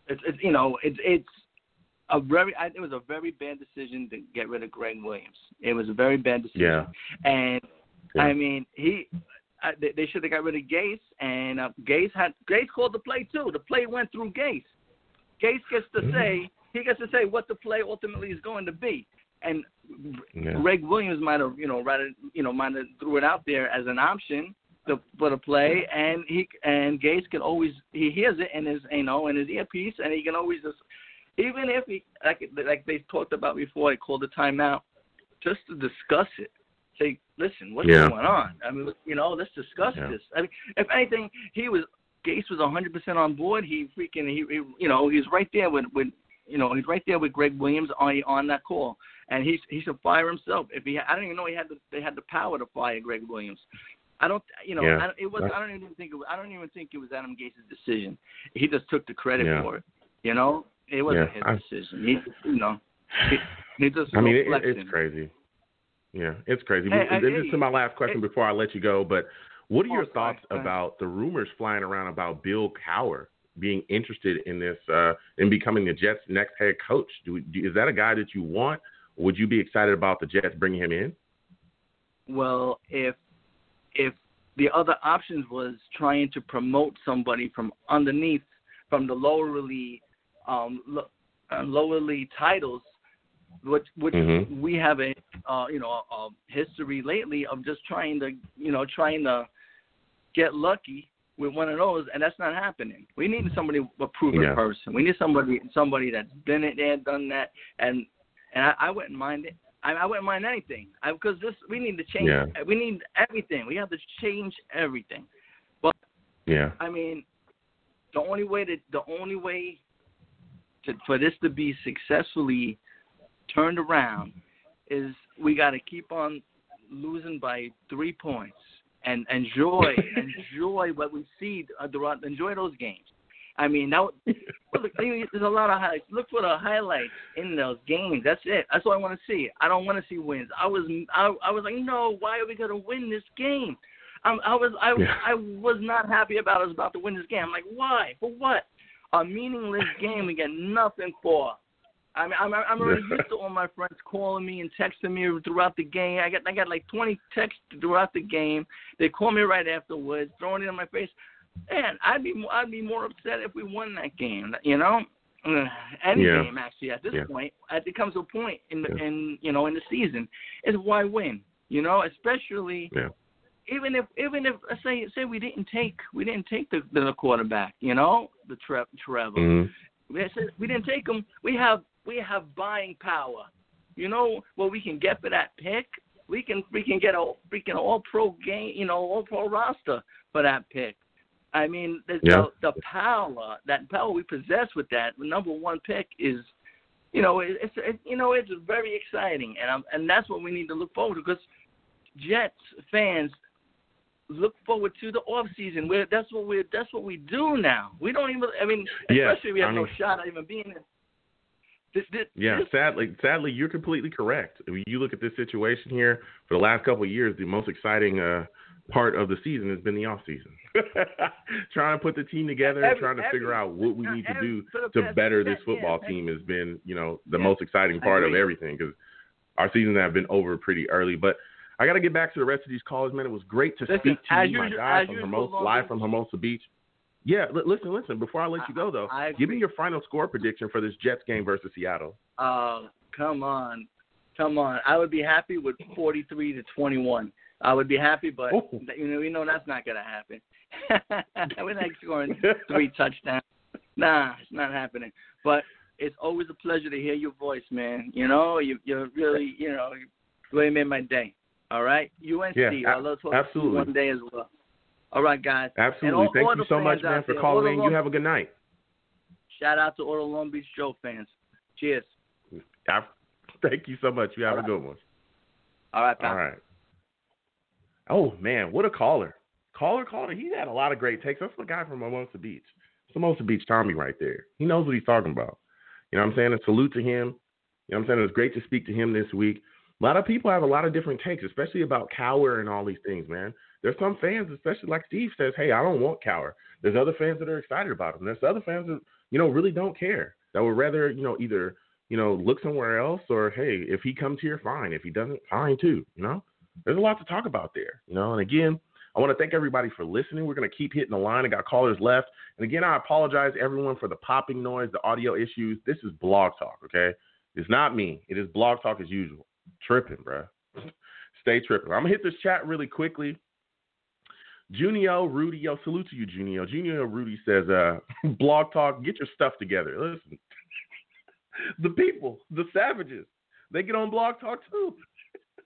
S8: it's, it's you know it's it's a very I, it was a very bad decision to get rid of Gregg Williams. It was a very bad decision.
S2: Yeah.
S8: And
S2: Yeah.
S8: I mean he. I, they, they should have got rid of Gase, and uh, Gase had Gase called the play too. The play went through Gase. Gase gets to
S2: Mhm.
S8: say he gets to say what the play ultimately is going to be. And
S2: Yeah.
S8: Gregg Williams might have, you know, rather, you know, might have threw it out there as an option to for the play, and he and Gase can always he hears it in his, you know, in his earpiece, and he can always just, even if he like like they talked about before, they called the timeout just to discuss it. Say, listen, what's
S2: Yeah.
S8: going on? I mean, you know, let's discuss
S2: Yeah.
S8: this. I mean, if anything, he was Gase was 100% on board. He freaking, he, he you know, he's right there with with you know, he's right there with Gregg Williams on on that call, and he he should fire himself. If he, I don't even know he had the they had the power to fire Gregg Williams. I don't, you know,
S2: Yeah.
S8: I, it was. I don't even think it was. I don't even think it was Adam Gase's decision. He just took the credit
S2: Yeah.
S8: for it. You know, it wasn't
S2: Yeah,
S8: his decision. He, you know, he, he just.
S2: I mean, it, it's crazy. Yeah, it's crazy.
S8: Hey, I
S2: this is my last question before I let you go. But what are your thoughts about the rumors flying around about Bill Cowher being interested in this uh, in becoming the Jets' next head coach? Do, do, is that a guy that you want? Would you be excited about the Jets bringing him in?
S8: Well, if if the other options was trying to promote somebody from underneath, from the lowerly, um, lo- uh, lowerly titles, which which
S2: Mhm.
S8: we have a uh, you know a, a history lately of just trying to you know trying to get lucky with one of those, and that's not happening. We need somebody a proven
S2: Yeah.
S8: person. We need somebody somebody that's been in there, done that, and and I, I wouldn't mind it. I, I wouldn't mind anything I, because this we need to change.
S2: Yeah.
S8: We need everything. We have to change everything. But
S2: Yeah.
S8: I mean, the only way that the only way to, for this to be successfully turned around is we got to keep on losing by three points and enjoy enjoy what we see uh, throughout. Enjoy those games. I mean, now look, there's a lot of highlights. Look for the highlights in those games. That's it. That's what I want to see. I don't want to see wins. I was I, I was like, no, why are we gonna win this game? I'm, I was I
S2: Yeah.
S8: I was not happy about us about to win this game. I'm like, why? For what? A meaningless game we get nothing for. I mean, I'm I'm already used to all my friends calling me and texting me throughout the game. I got I got like 20 texts throughout the game. They call me right afterwards, throwing it in my face. Man, I'd be I'd be more upset if we won that game. You know, any
S2: Yeah.
S8: game actually at this
S2: Yeah.
S8: point. It comes to a point in the,
S2: Yeah.
S8: in you know in the season is why win. You know, especially
S2: Yeah.
S8: even if even if say say we didn't take we didn't take the the quarterback. You know, the Tre- Trevor.
S2: Mhm.
S8: We we didn't take him. We have we have buying power. You know what we can get for that pick? We can we can get a freaking all pro game, you know, all pro roster for that pick. I mean, the,
S2: Yeah.
S8: the the power that power we possess with that number one pick is, you know, it, it's it, you know it's very exciting, and I'm, and that's what we need to look forward to because Jets fans look forward to the off season. Where that's what we that's what we do now. We don't even. I mean,
S2: Yeah,
S8: especially we have
S2: I
S8: no shot at even being in. This, this,
S2: Yeah,
S8: this,
S2: sadly, sadly, you're completely correct. When you look at this situation here, for the last couple of years, the most exciting uh, part of the season has been the off season. trying to put the team together and
S8: Every-
S2: trying to
S8: every-
S2: figure out what we need to
S8: every-
S2: do to better this football
S8: yeah,
S2: team has been, you know, the
S8: Yeah.
S2: most exciting part of everything because our seasons have been over pretty early. But I got to get back to the rest of these callers, man. It was great to
S8: Listen,
S2: speak to you, my guy, from
S8: usual,
S2: Hermosa, live from Hermosa Beach. Yeah, li- listen, listen. Before I let you go, though,
S8: I- I
S2: give me your final score prediction for this Jets game versus Seattle.
S8: Oh, come on, come on! I would be happy with forty-three to twenty-one. I would be happy, but
S2: Oh.
S8: you know, you know that's not gonna happen. We're not scoring three touchdowns. Nah, it's not happening. But it's always a pleasure to hear your voice, man. You know, you you're really, you know, you really made my day. All right, UNC.
S2: Yeah,
S8: I'll love to talk to
S2: absolutely.
S8: you one day as well. All right, guys.
S2: Absolutely.
S8: All-
S2: Thank
S8: all
S2: you so much, man, for calling in. You have a good night.
S8: Shout out to all the Long Beach Joe fans. Cheers.
S2: I- Thank you so much. You have
S8: All
S2: a good one.
S8: All right, pal.
S2: All right. Oh man, what a caller! Caller, caller. He had a lot of great takes. That's the guy from Hermosa Beach. It's Hermosa Beach Tommy right there. He knows what he's talking about. You know what I'm saying? A salute to him. You know what I'm saying? It was great to speak to him this week. A lot of people have a lot of different takes, especially about Cowher and all these things, man. There's some fans, especially like Steve says, hey, I don't want Cowher. There's other fans that are excited about him. There's other fans that, you know, really don't care. That would rather, you know, either, you know, look somewhere else or, hey, if he comes here, fine. If he doesn't, fine too. You know, there's a lot to talk about there. You know, and again, I want to thank everybody for listening. We're going to keep hitting the line. I got callers left. And again, I apologize everyone for the popping noise, the audio issues. This is Blog Talk, okay? It's not me. It is Blog Talk as usual. Tripping, bruh. Stay tripping. I'm going to hit this chat really quickly. Junio Rudy, yo, salute to you, Junio. Junio Rudy says, uh, Blog Talk, get your stuff together. Listen, the people, the savages, they get on Blog Talk too.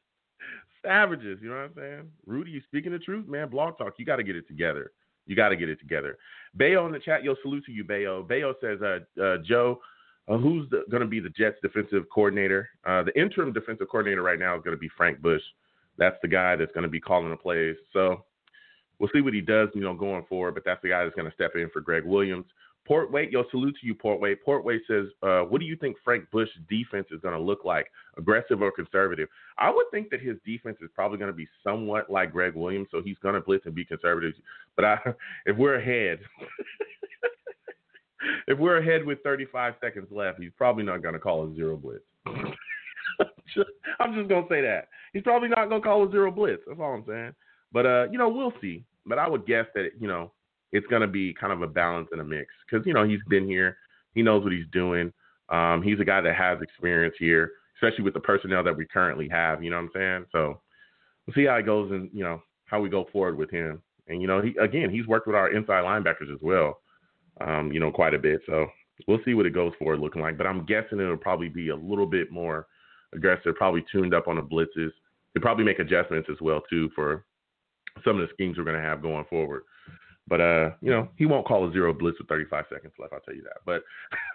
S2: savages, you know what I'm saying? Rudy, you speaking the truth, man. Blog Talk, you got to get it together. You got to get it together. Bayo in the chat, yo, salute to you, Bayo. Bayo says, uh, uh, Joe, uh, who's going to be the Jets defensive coordinator? Uh, the interim defensive coordinator right now is going to be Frank Bush. That's the guy that's going to be calling the plays. So we'll see what he does, you know, going forward. But that's the guy that's going to step in for Gregg Williams. Portway, yo, salute to you, Portway. Portway says, uh, what do you think Frank Bush's defense is going to look like, aggressive or conservative? I would think that his defense is probably going to be somewhat like Gregg Williams, so he's going to blitz and be conservative. But I, if we're ahead, if we're ahead with 35 seconds left, he's probably not going to call a zero blitz. I'm just going to say that. He's probably not going to call a zero blitz. That's all I'm saying. But, uh, you know, we'll see. But I would guess that, you know, it's going to be kind of a balance and a mix because, you know, he's been here. He knows what he's doing. Um, he's a guy that has experience here, especially with the personnel that we currently have. You know what I'm saying? So we'll see how it goes and, you know, how we go forward with him. And, you know, he, again, he's worked with our inside linebackers as well, um, you know, quite a bit. So we'll see what it goes forward looking like. But I'm guessing it'll probably be a little bit more aggressive, probably tuned up on the blitzes. He'll probably make adjustments as well, too, for some of the schemes we're going to have going forward. But uh, you know, he won't call a zero blitz with 35 seconds left. I'll tell you that. But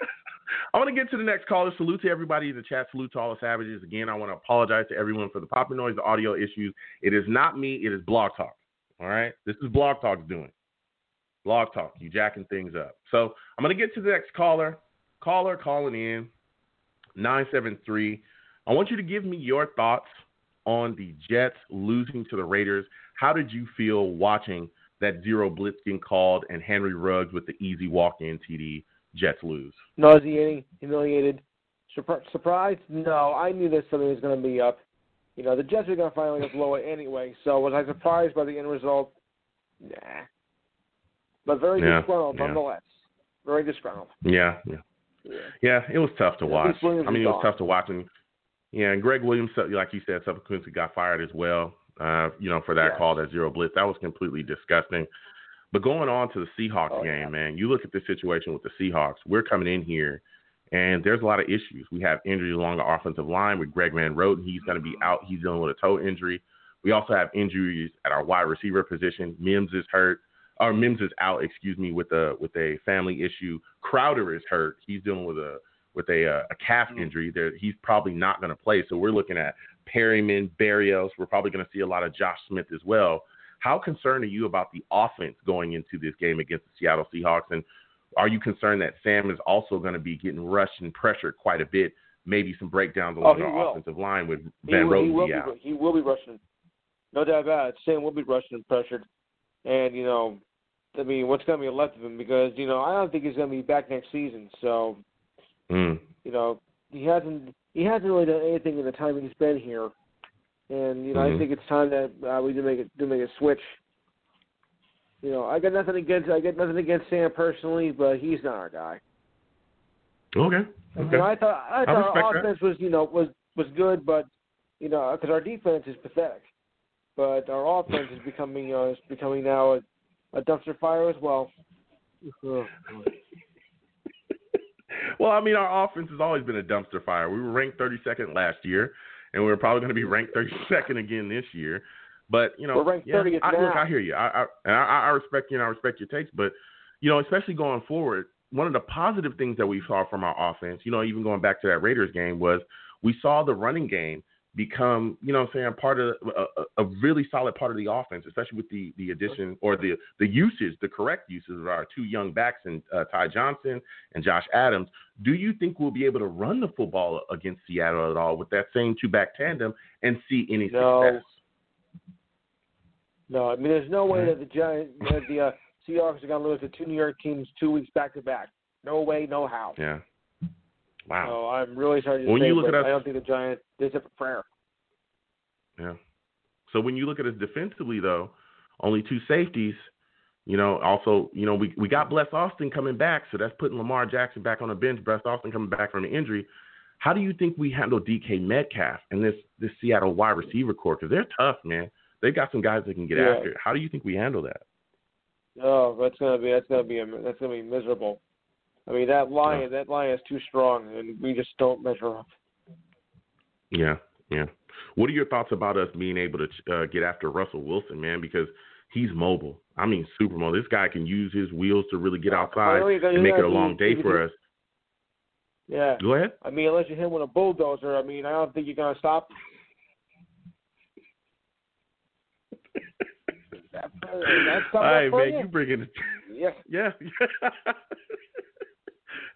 S2: I want to get to the next caller. Salute to everybody in the chat. Salute to all the savages. Again, I want to apologize to everyone for the popping noise, the audio issues. It is not me. It is Blog Talk. All right, this is Blog Talk's doing. Blog Talk, you jacking things up. So I'm gonna get to the next caller. Caller calling in 973. I want you to give me your thoughts on the Jets losing to the Raiders. How did you feel watching that zero blitz getting called and Henry Ruggs with the easy walk-in TD? Jets lose.
S9: Nauseating, humiliated, Surpri- surprised? No, I knew that something was going to be up. You know, the Jets were going to finally blow it anyway. So was I surprised by the end result? Nah. But very
S2: Yeah,
S9: disgruntled
S2: yeah.
S9: nonetheless. Very disgruntled.
S2: Yeah, yeah.
S9: Yeah.
S2: Yeah, it was tough to watch. I mean, it was
S9: gone.
S2: tough to watch. And yeah, and Gregg Williams, like you said, subsequently got fired as well. Uh, you know, for that call, that zero blitz, that was completely disgusting. But going on to the Seahawks
S9: Oh,
S2: game,
S9: yeah.
S2: man, you look at the situation with the Seahawks. We're coming in here, and there's a lot of issues. We have injuries along the offensive line with Greg Van Roten. He's going to be out. He's dealing with a toe injury. We also have injuries at our wide receiver position. Mims is hurt, or Mims is out. Excuse me, with a with a family issue. Crowder is hurt. He's dealing with a with a uh, a calf injury. There, he's probably not going to play. So we're looking at Perriman, Berrios. We're probably going to see a lot of Josh Smith as well. How concerned are you about the offense going into this game against the Seattle Seahawks? And are you concerned that Sam is also going to be getting rushed and pressured quite a bit? Maybe some breakdowns along
S9: Oh, he
S2: the
S9: will.
S2: offensive line with Van
S9: will- he will
S2: be
S9: he will be rushing. no doubt about it. Sam will be rushing and pressured, and you know, I mean, what's going to be left of him? Because you know, I don't think he's going to be back next season. So,
S2: Mm.
S9: you know, he hasn't he hasn't really done anything in the time he's been here, and you know,
S2: Mhm.
S9: I think it's time that uh, we do make it do make a switch. You know, I got nothing against I got nothing against Sam personally, but he's not our guy.
S2: Okay.
S9: You know, I thought I
S2: I
S9: thought
S2: respect
S9: our
S2: that.
S9: offense was you know was was good, but you know because our defense is pathetic, but our offense is becoming uh, is becoming now a, a dumpster fire as well.
S2: Well, I mean, our offense has always been a dumpster fire. We were ranked 32nd last year, and we're probably going to be ranked 32nd again this year. But you know,
S9: We're ranked
S2: yeah,
S9: 30th
S2: I, look. I hear you. I, I and I, I respect you and I respect your takes. But you know, especially going forward, one of the positive things that we saw from our offense, you know, even going back to that Raiders game, was we saw the running game become, you know, what I'm saying part of a, a, really solid part of the offense, especially with the the addition or the the usage, the correct uses of our two young backs and uh, Ty Johnson and Josh Adams. Do you think we'll be able to run the football against Seattle at all with that same two back tandem and see any
S9: No.
S2: success?
S9: No, I mean there's no way that the Giants that the uh, Seahawks are going to lose to two New York teams two weeks back to back. No way, no how.
S2: Yeah. Wow.
S9: So I'm really sorry to
S2: When
S9: say,
S2: you look
S9: but
S2: at us-
S9: I don't think the Giants deserve a prayer.
S2: Yeah. So when you look at us defensively, though, only two safeties. You know, also, you know, we we got Bless Austin coming back, so that's putting Lamar Jackson back on the bench. Bless Austin coming back from an injury. How do you think we handle DK Metcalf and this this Seattle wide receiver core? Because they're tough, man. They've got some guys that can get
S9: Yeah.
S2: after it. How do you think we handle that?
S9: Oh, that's gonna be that's gonna be a, that's gonna be miserable. I mean that line that line is too strong, and we just don't measure up.
S2: Yeah, yeah. What are your thoughts about us being able to uh, get after Russell Wilson, man? Because he's mobile. I mean, super mobile. This guy can use his wheels to really get outside
S9: gonna-
S2: and make it a long day for us.
S9: Yeah.
S2: Go ahead.
S9: I mean, unless you hit him with a bulldozer, I mean, I don't think you're gonna stop. That- that's
S2: All right, man,
S9: you.
S2: you bringing it.
S9: Yeah.
S2: Yeah.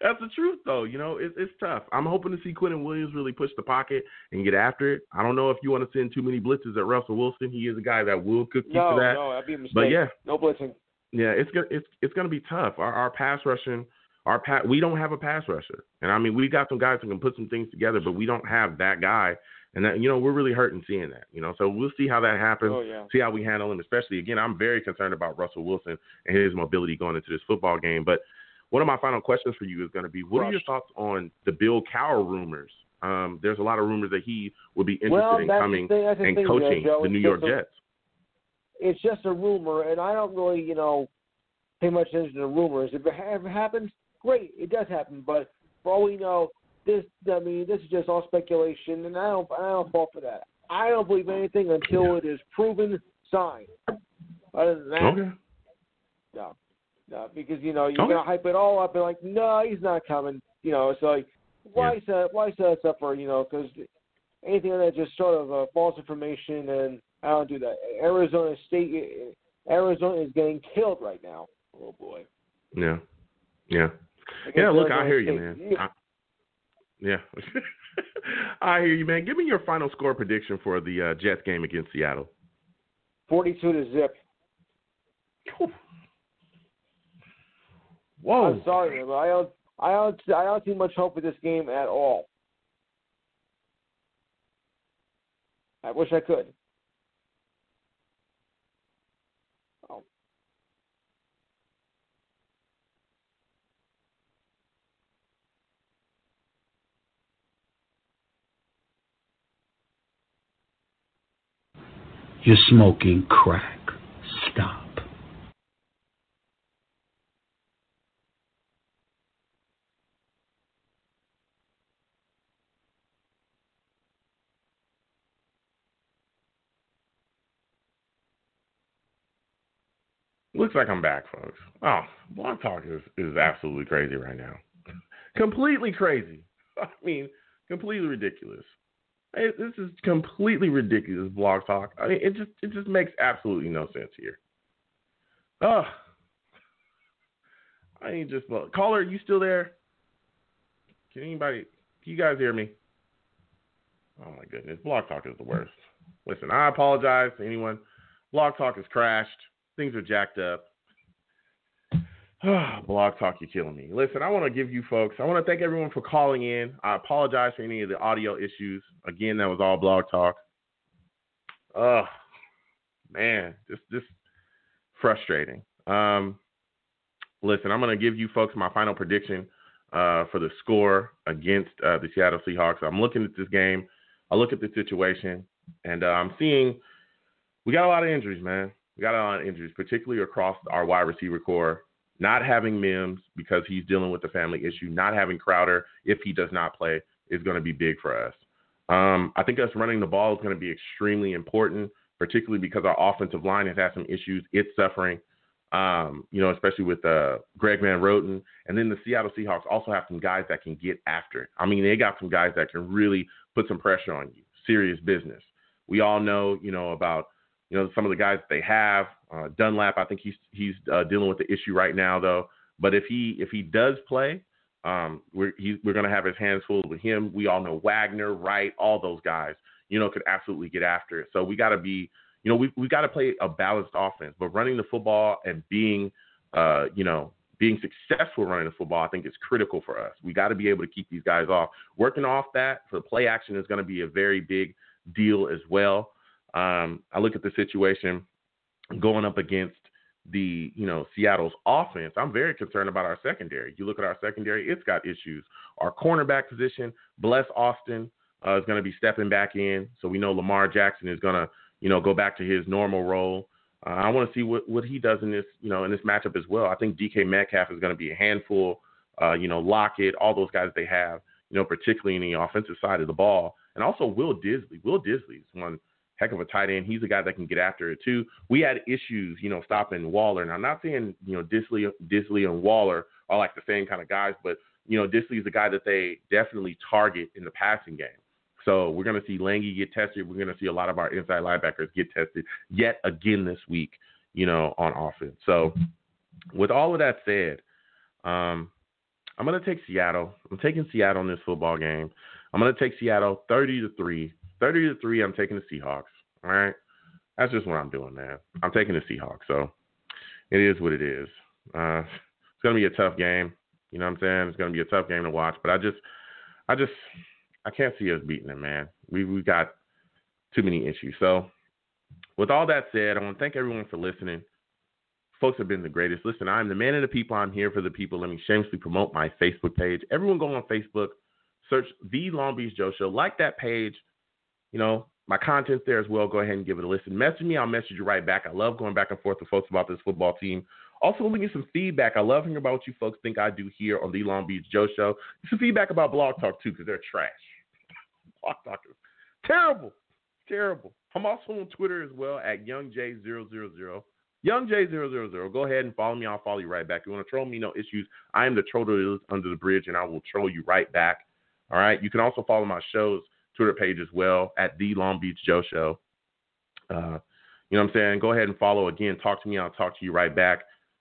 S2: That's the truth, though. You know, it's it's tough. I'm hoping to see Quinnen Williams really push the pocket and get after it. I don't know if you want to send too many blitzes at Russell Wilson. He is a guy that will cook you
S9: No,
S2: for that.
S9: no, that'd be a mistake.
S2: But yeah,
S9: no blitzing.
S2: yeah, it's gonna it's it's gonna be tough. Our our pass rushing, our pa- we don't have a pass rusher, and I mean we got some guys who can put some things together, but we don't have that guy, and that you know we're really hurting seeing that. You know, so we'll see how that happens.
S9: Oh, yeah.
S2: See how we handle him. Especially again, I'm very concerned about Russell Wilson and his mobility going into this football game. But one of my final questions for you is going to be: What are your thoughts on the Bill Cowher rumors? Um, there's a lot of rumors that he would be interested
S9: Well,
S2: in coming
S9: thing-
S2: and
S9: thing,
S2: coaching
S9: Joe.
S2: the New York
S9: a-
S2: Jets.
S9: It's just a rumor, and I don't really, you know, pay much attention to rumors. If it ha- if it happens, great, it does happen. But for all we know, this, I mean, this is just all speculation, and I don't, I don't fall for that. I don't believe anything until it is proven, signed. Other than that,
S2: Okay.
S9: no, no, because you know you're
S2: Okay.
S9: gonna hype it all up and like, no, he's not coming. You know, it's like, why set, why set us up for, you know, because anything like that just sort of uh, false information, and I don't do that. Arizona State, Arizona is getting killed right now. Oh boy.
S2: Yeah. Yeah. Yeah, look, I hear you, man.
S9: Yeah.
S2: I, yeah. I hear you, man. Give me your final score prediction for the uh, Jets game against Seattle.
S9: Forty-two to zip.
S2: Whoa.
S9: I'm sorry, but I don't, I don't, I don't see much hope for this game at all. I wish I could. Oh.
S7: You're smoking crack. Stop.
S2: Looks like I'm back, folks. Oh, Blog Talk is, is absolutely crazy right now. completely crazy. I mean, completely ridiculous. This is completely ridiculous, Blog Talk. I mean, it just it just makes absolutely no sense here. Oh, I ain't just well, caller. You still there? Can anybody? Can you guys hear me? Oh my goodness, Blog Talk is the worst. Listen, I apologize to anyone. Blog Talk has crashed. Things are jacked up. Blog Talk, you're killing me. Listen, I want to give you folks, I want to thank everyone for calling in. I apologize for any of the audio issues. Again, that was all Blog Talk. Oh, man, just, just frustrating. Um, listen, I'm going to give you folks my final prediction uh, for the score against uh, the Seattle Seahawks. I'm looking at this game. I look at the situation, and uh, I'm seeing we got a lot of injuries, man. We got a lot of injuries, particularly across our wide receiver core. Not having Mims because he's dealing with the family issue, not having Crowder if he does not play is going to be big for us. Um, I think us running the ball is going to be extremely important, particularly because our offensive line has had some issues. It's suffering, um, you know, especially with uh, Greg Van Roten. And then the Seattle Seahawks also have some guys that can get after it. I mean, they got some guys that can really put some pressure on you. Serious business. We all know, you know, about you know some of the guys they have. Uh, Dunlap, I think he's he's uh, dealing with the issue right now though. But if he if he does play, um, we're we're going to have his hands full with him. We all know Wagner, Wright, all those guys, you know, could absolutely get after it. So we got to be, you know, we we got to play a balanced offense. But running the football and being, uh, you know, being successful running the football, I think is critical for us. We got to be able to keep these guys off. Working off that for the play action is going to be a very big deal as well. Um, I look at the situation going up against the you know Seattle's offense, I'm very concerned about our secondary. You look at our secondary; it's got issues. Our cornerback position, Bless Austin uh, is going to be stepping back in, so we know Lamar Jackson is going to you know go back to his normal role. Uh, I want to see what what he does in this you know in this matchup as well. I think DK Metcalf is going to be a handful. Uh, you know Lockett, all those guys they have, you know particularly in the offensive side of the ball, and also Will Dissly. Will Dissly is one heck of a tight end. He's a guy that can get after it too. We had issues, you know, stopping Waller. And I'm not saying, you know, Disley, Dissly and Waller are like the same kind of guys, but you know, Dissly is a guy that they definitely target in the passing game. So we're going to see Langi get tested. We're going to see a lot of our inside linebackers get tested yet again this week, you know, on offense. So with all of that said, um, I'm going to take Seattle. I'm taking Seattle in this football game. I'm going to take Seattle 30 to 3. 30 to 3, I'm taking the Seahawks. All right. That's just what I'm doing, man. I'm taking the Seahawks. So it is what it is. Uh, it's to be a tough game. You know what I'm saying? It's to be a tough game to watch. But I just, I just, I can't see us beating them, man. We we got too many issues. So with all that said, I want to thank everyone for listening. Folks have been the greatest. Listen, I'm the man of the people. I'm here for the people. Let me shamelessly promote my Facebook page. Everyone go on Facebook, search the Long Beach Joe Show, like that page, you know, my content's there as well. Go ahead and give it a listen. Message me, I'll message you right back. I love going back and forth with folks about this football team. Also, let me get some feedback. I love hearing about what you folks think I do here on the Long Beach Joe Show. Some feedback about Blog Talk too, because they're trash. Blog Talk is terrible, terrible. I'm also on Twitter as well at YoungJ000. YoungJ000. Go ahead and follow me. I'll follow you right back. If You want to troll me? No issues. I am the troll under the bridge, and I will troll you right back. All right. You can also follow my shows Twitter page as well at the Long Beach Joe Show. Uh, you know what I'm saying? Go ahead and follow again. Talk to me. I'll talk to you right back.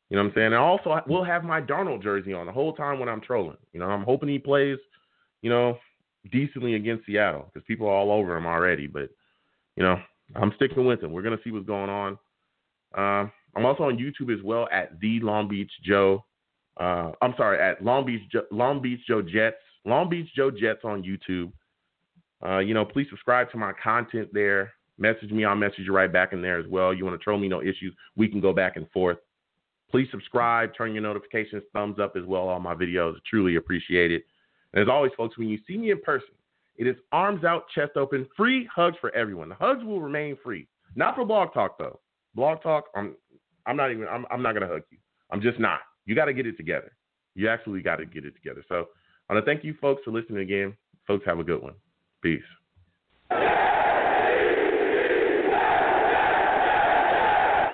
S2: You know what I'm saying? And also, we'll have my Darnold jersey on the whole time when I'm trolling. You know, I'm hoping he plays, you know, decently against Seattle because people are all over him already. But, you know, I'm sticking with him. We're going to see what's going on. Uh, I'm also on YouTube as well at the Long Beach Joe. Uh, I'm sorry, at Long Beach jo- Long Beach Joe Jets. Long Beach Joe Jets on YouTube. Uh, you know, please subscribe to my content there. Message me, I'll message you right back in there as well. You want to troll me, no issues. We can go back and forth. Please subscribe, turn your notifications, thumbs up as well on my videos. I truly appreciate it. And as always, folks, when you see me in person, it is arms out, chest open, free hugs for everyone. The hugs will remain free. Not for Blog Talk though. Blog Talk, I'm I'm not even I'm, I'm not gonna hug you. I'm just not. You got to get it together. You absolutely got to get it together. So I want to thank you folks for listening again. Folks, have a good one. Peace.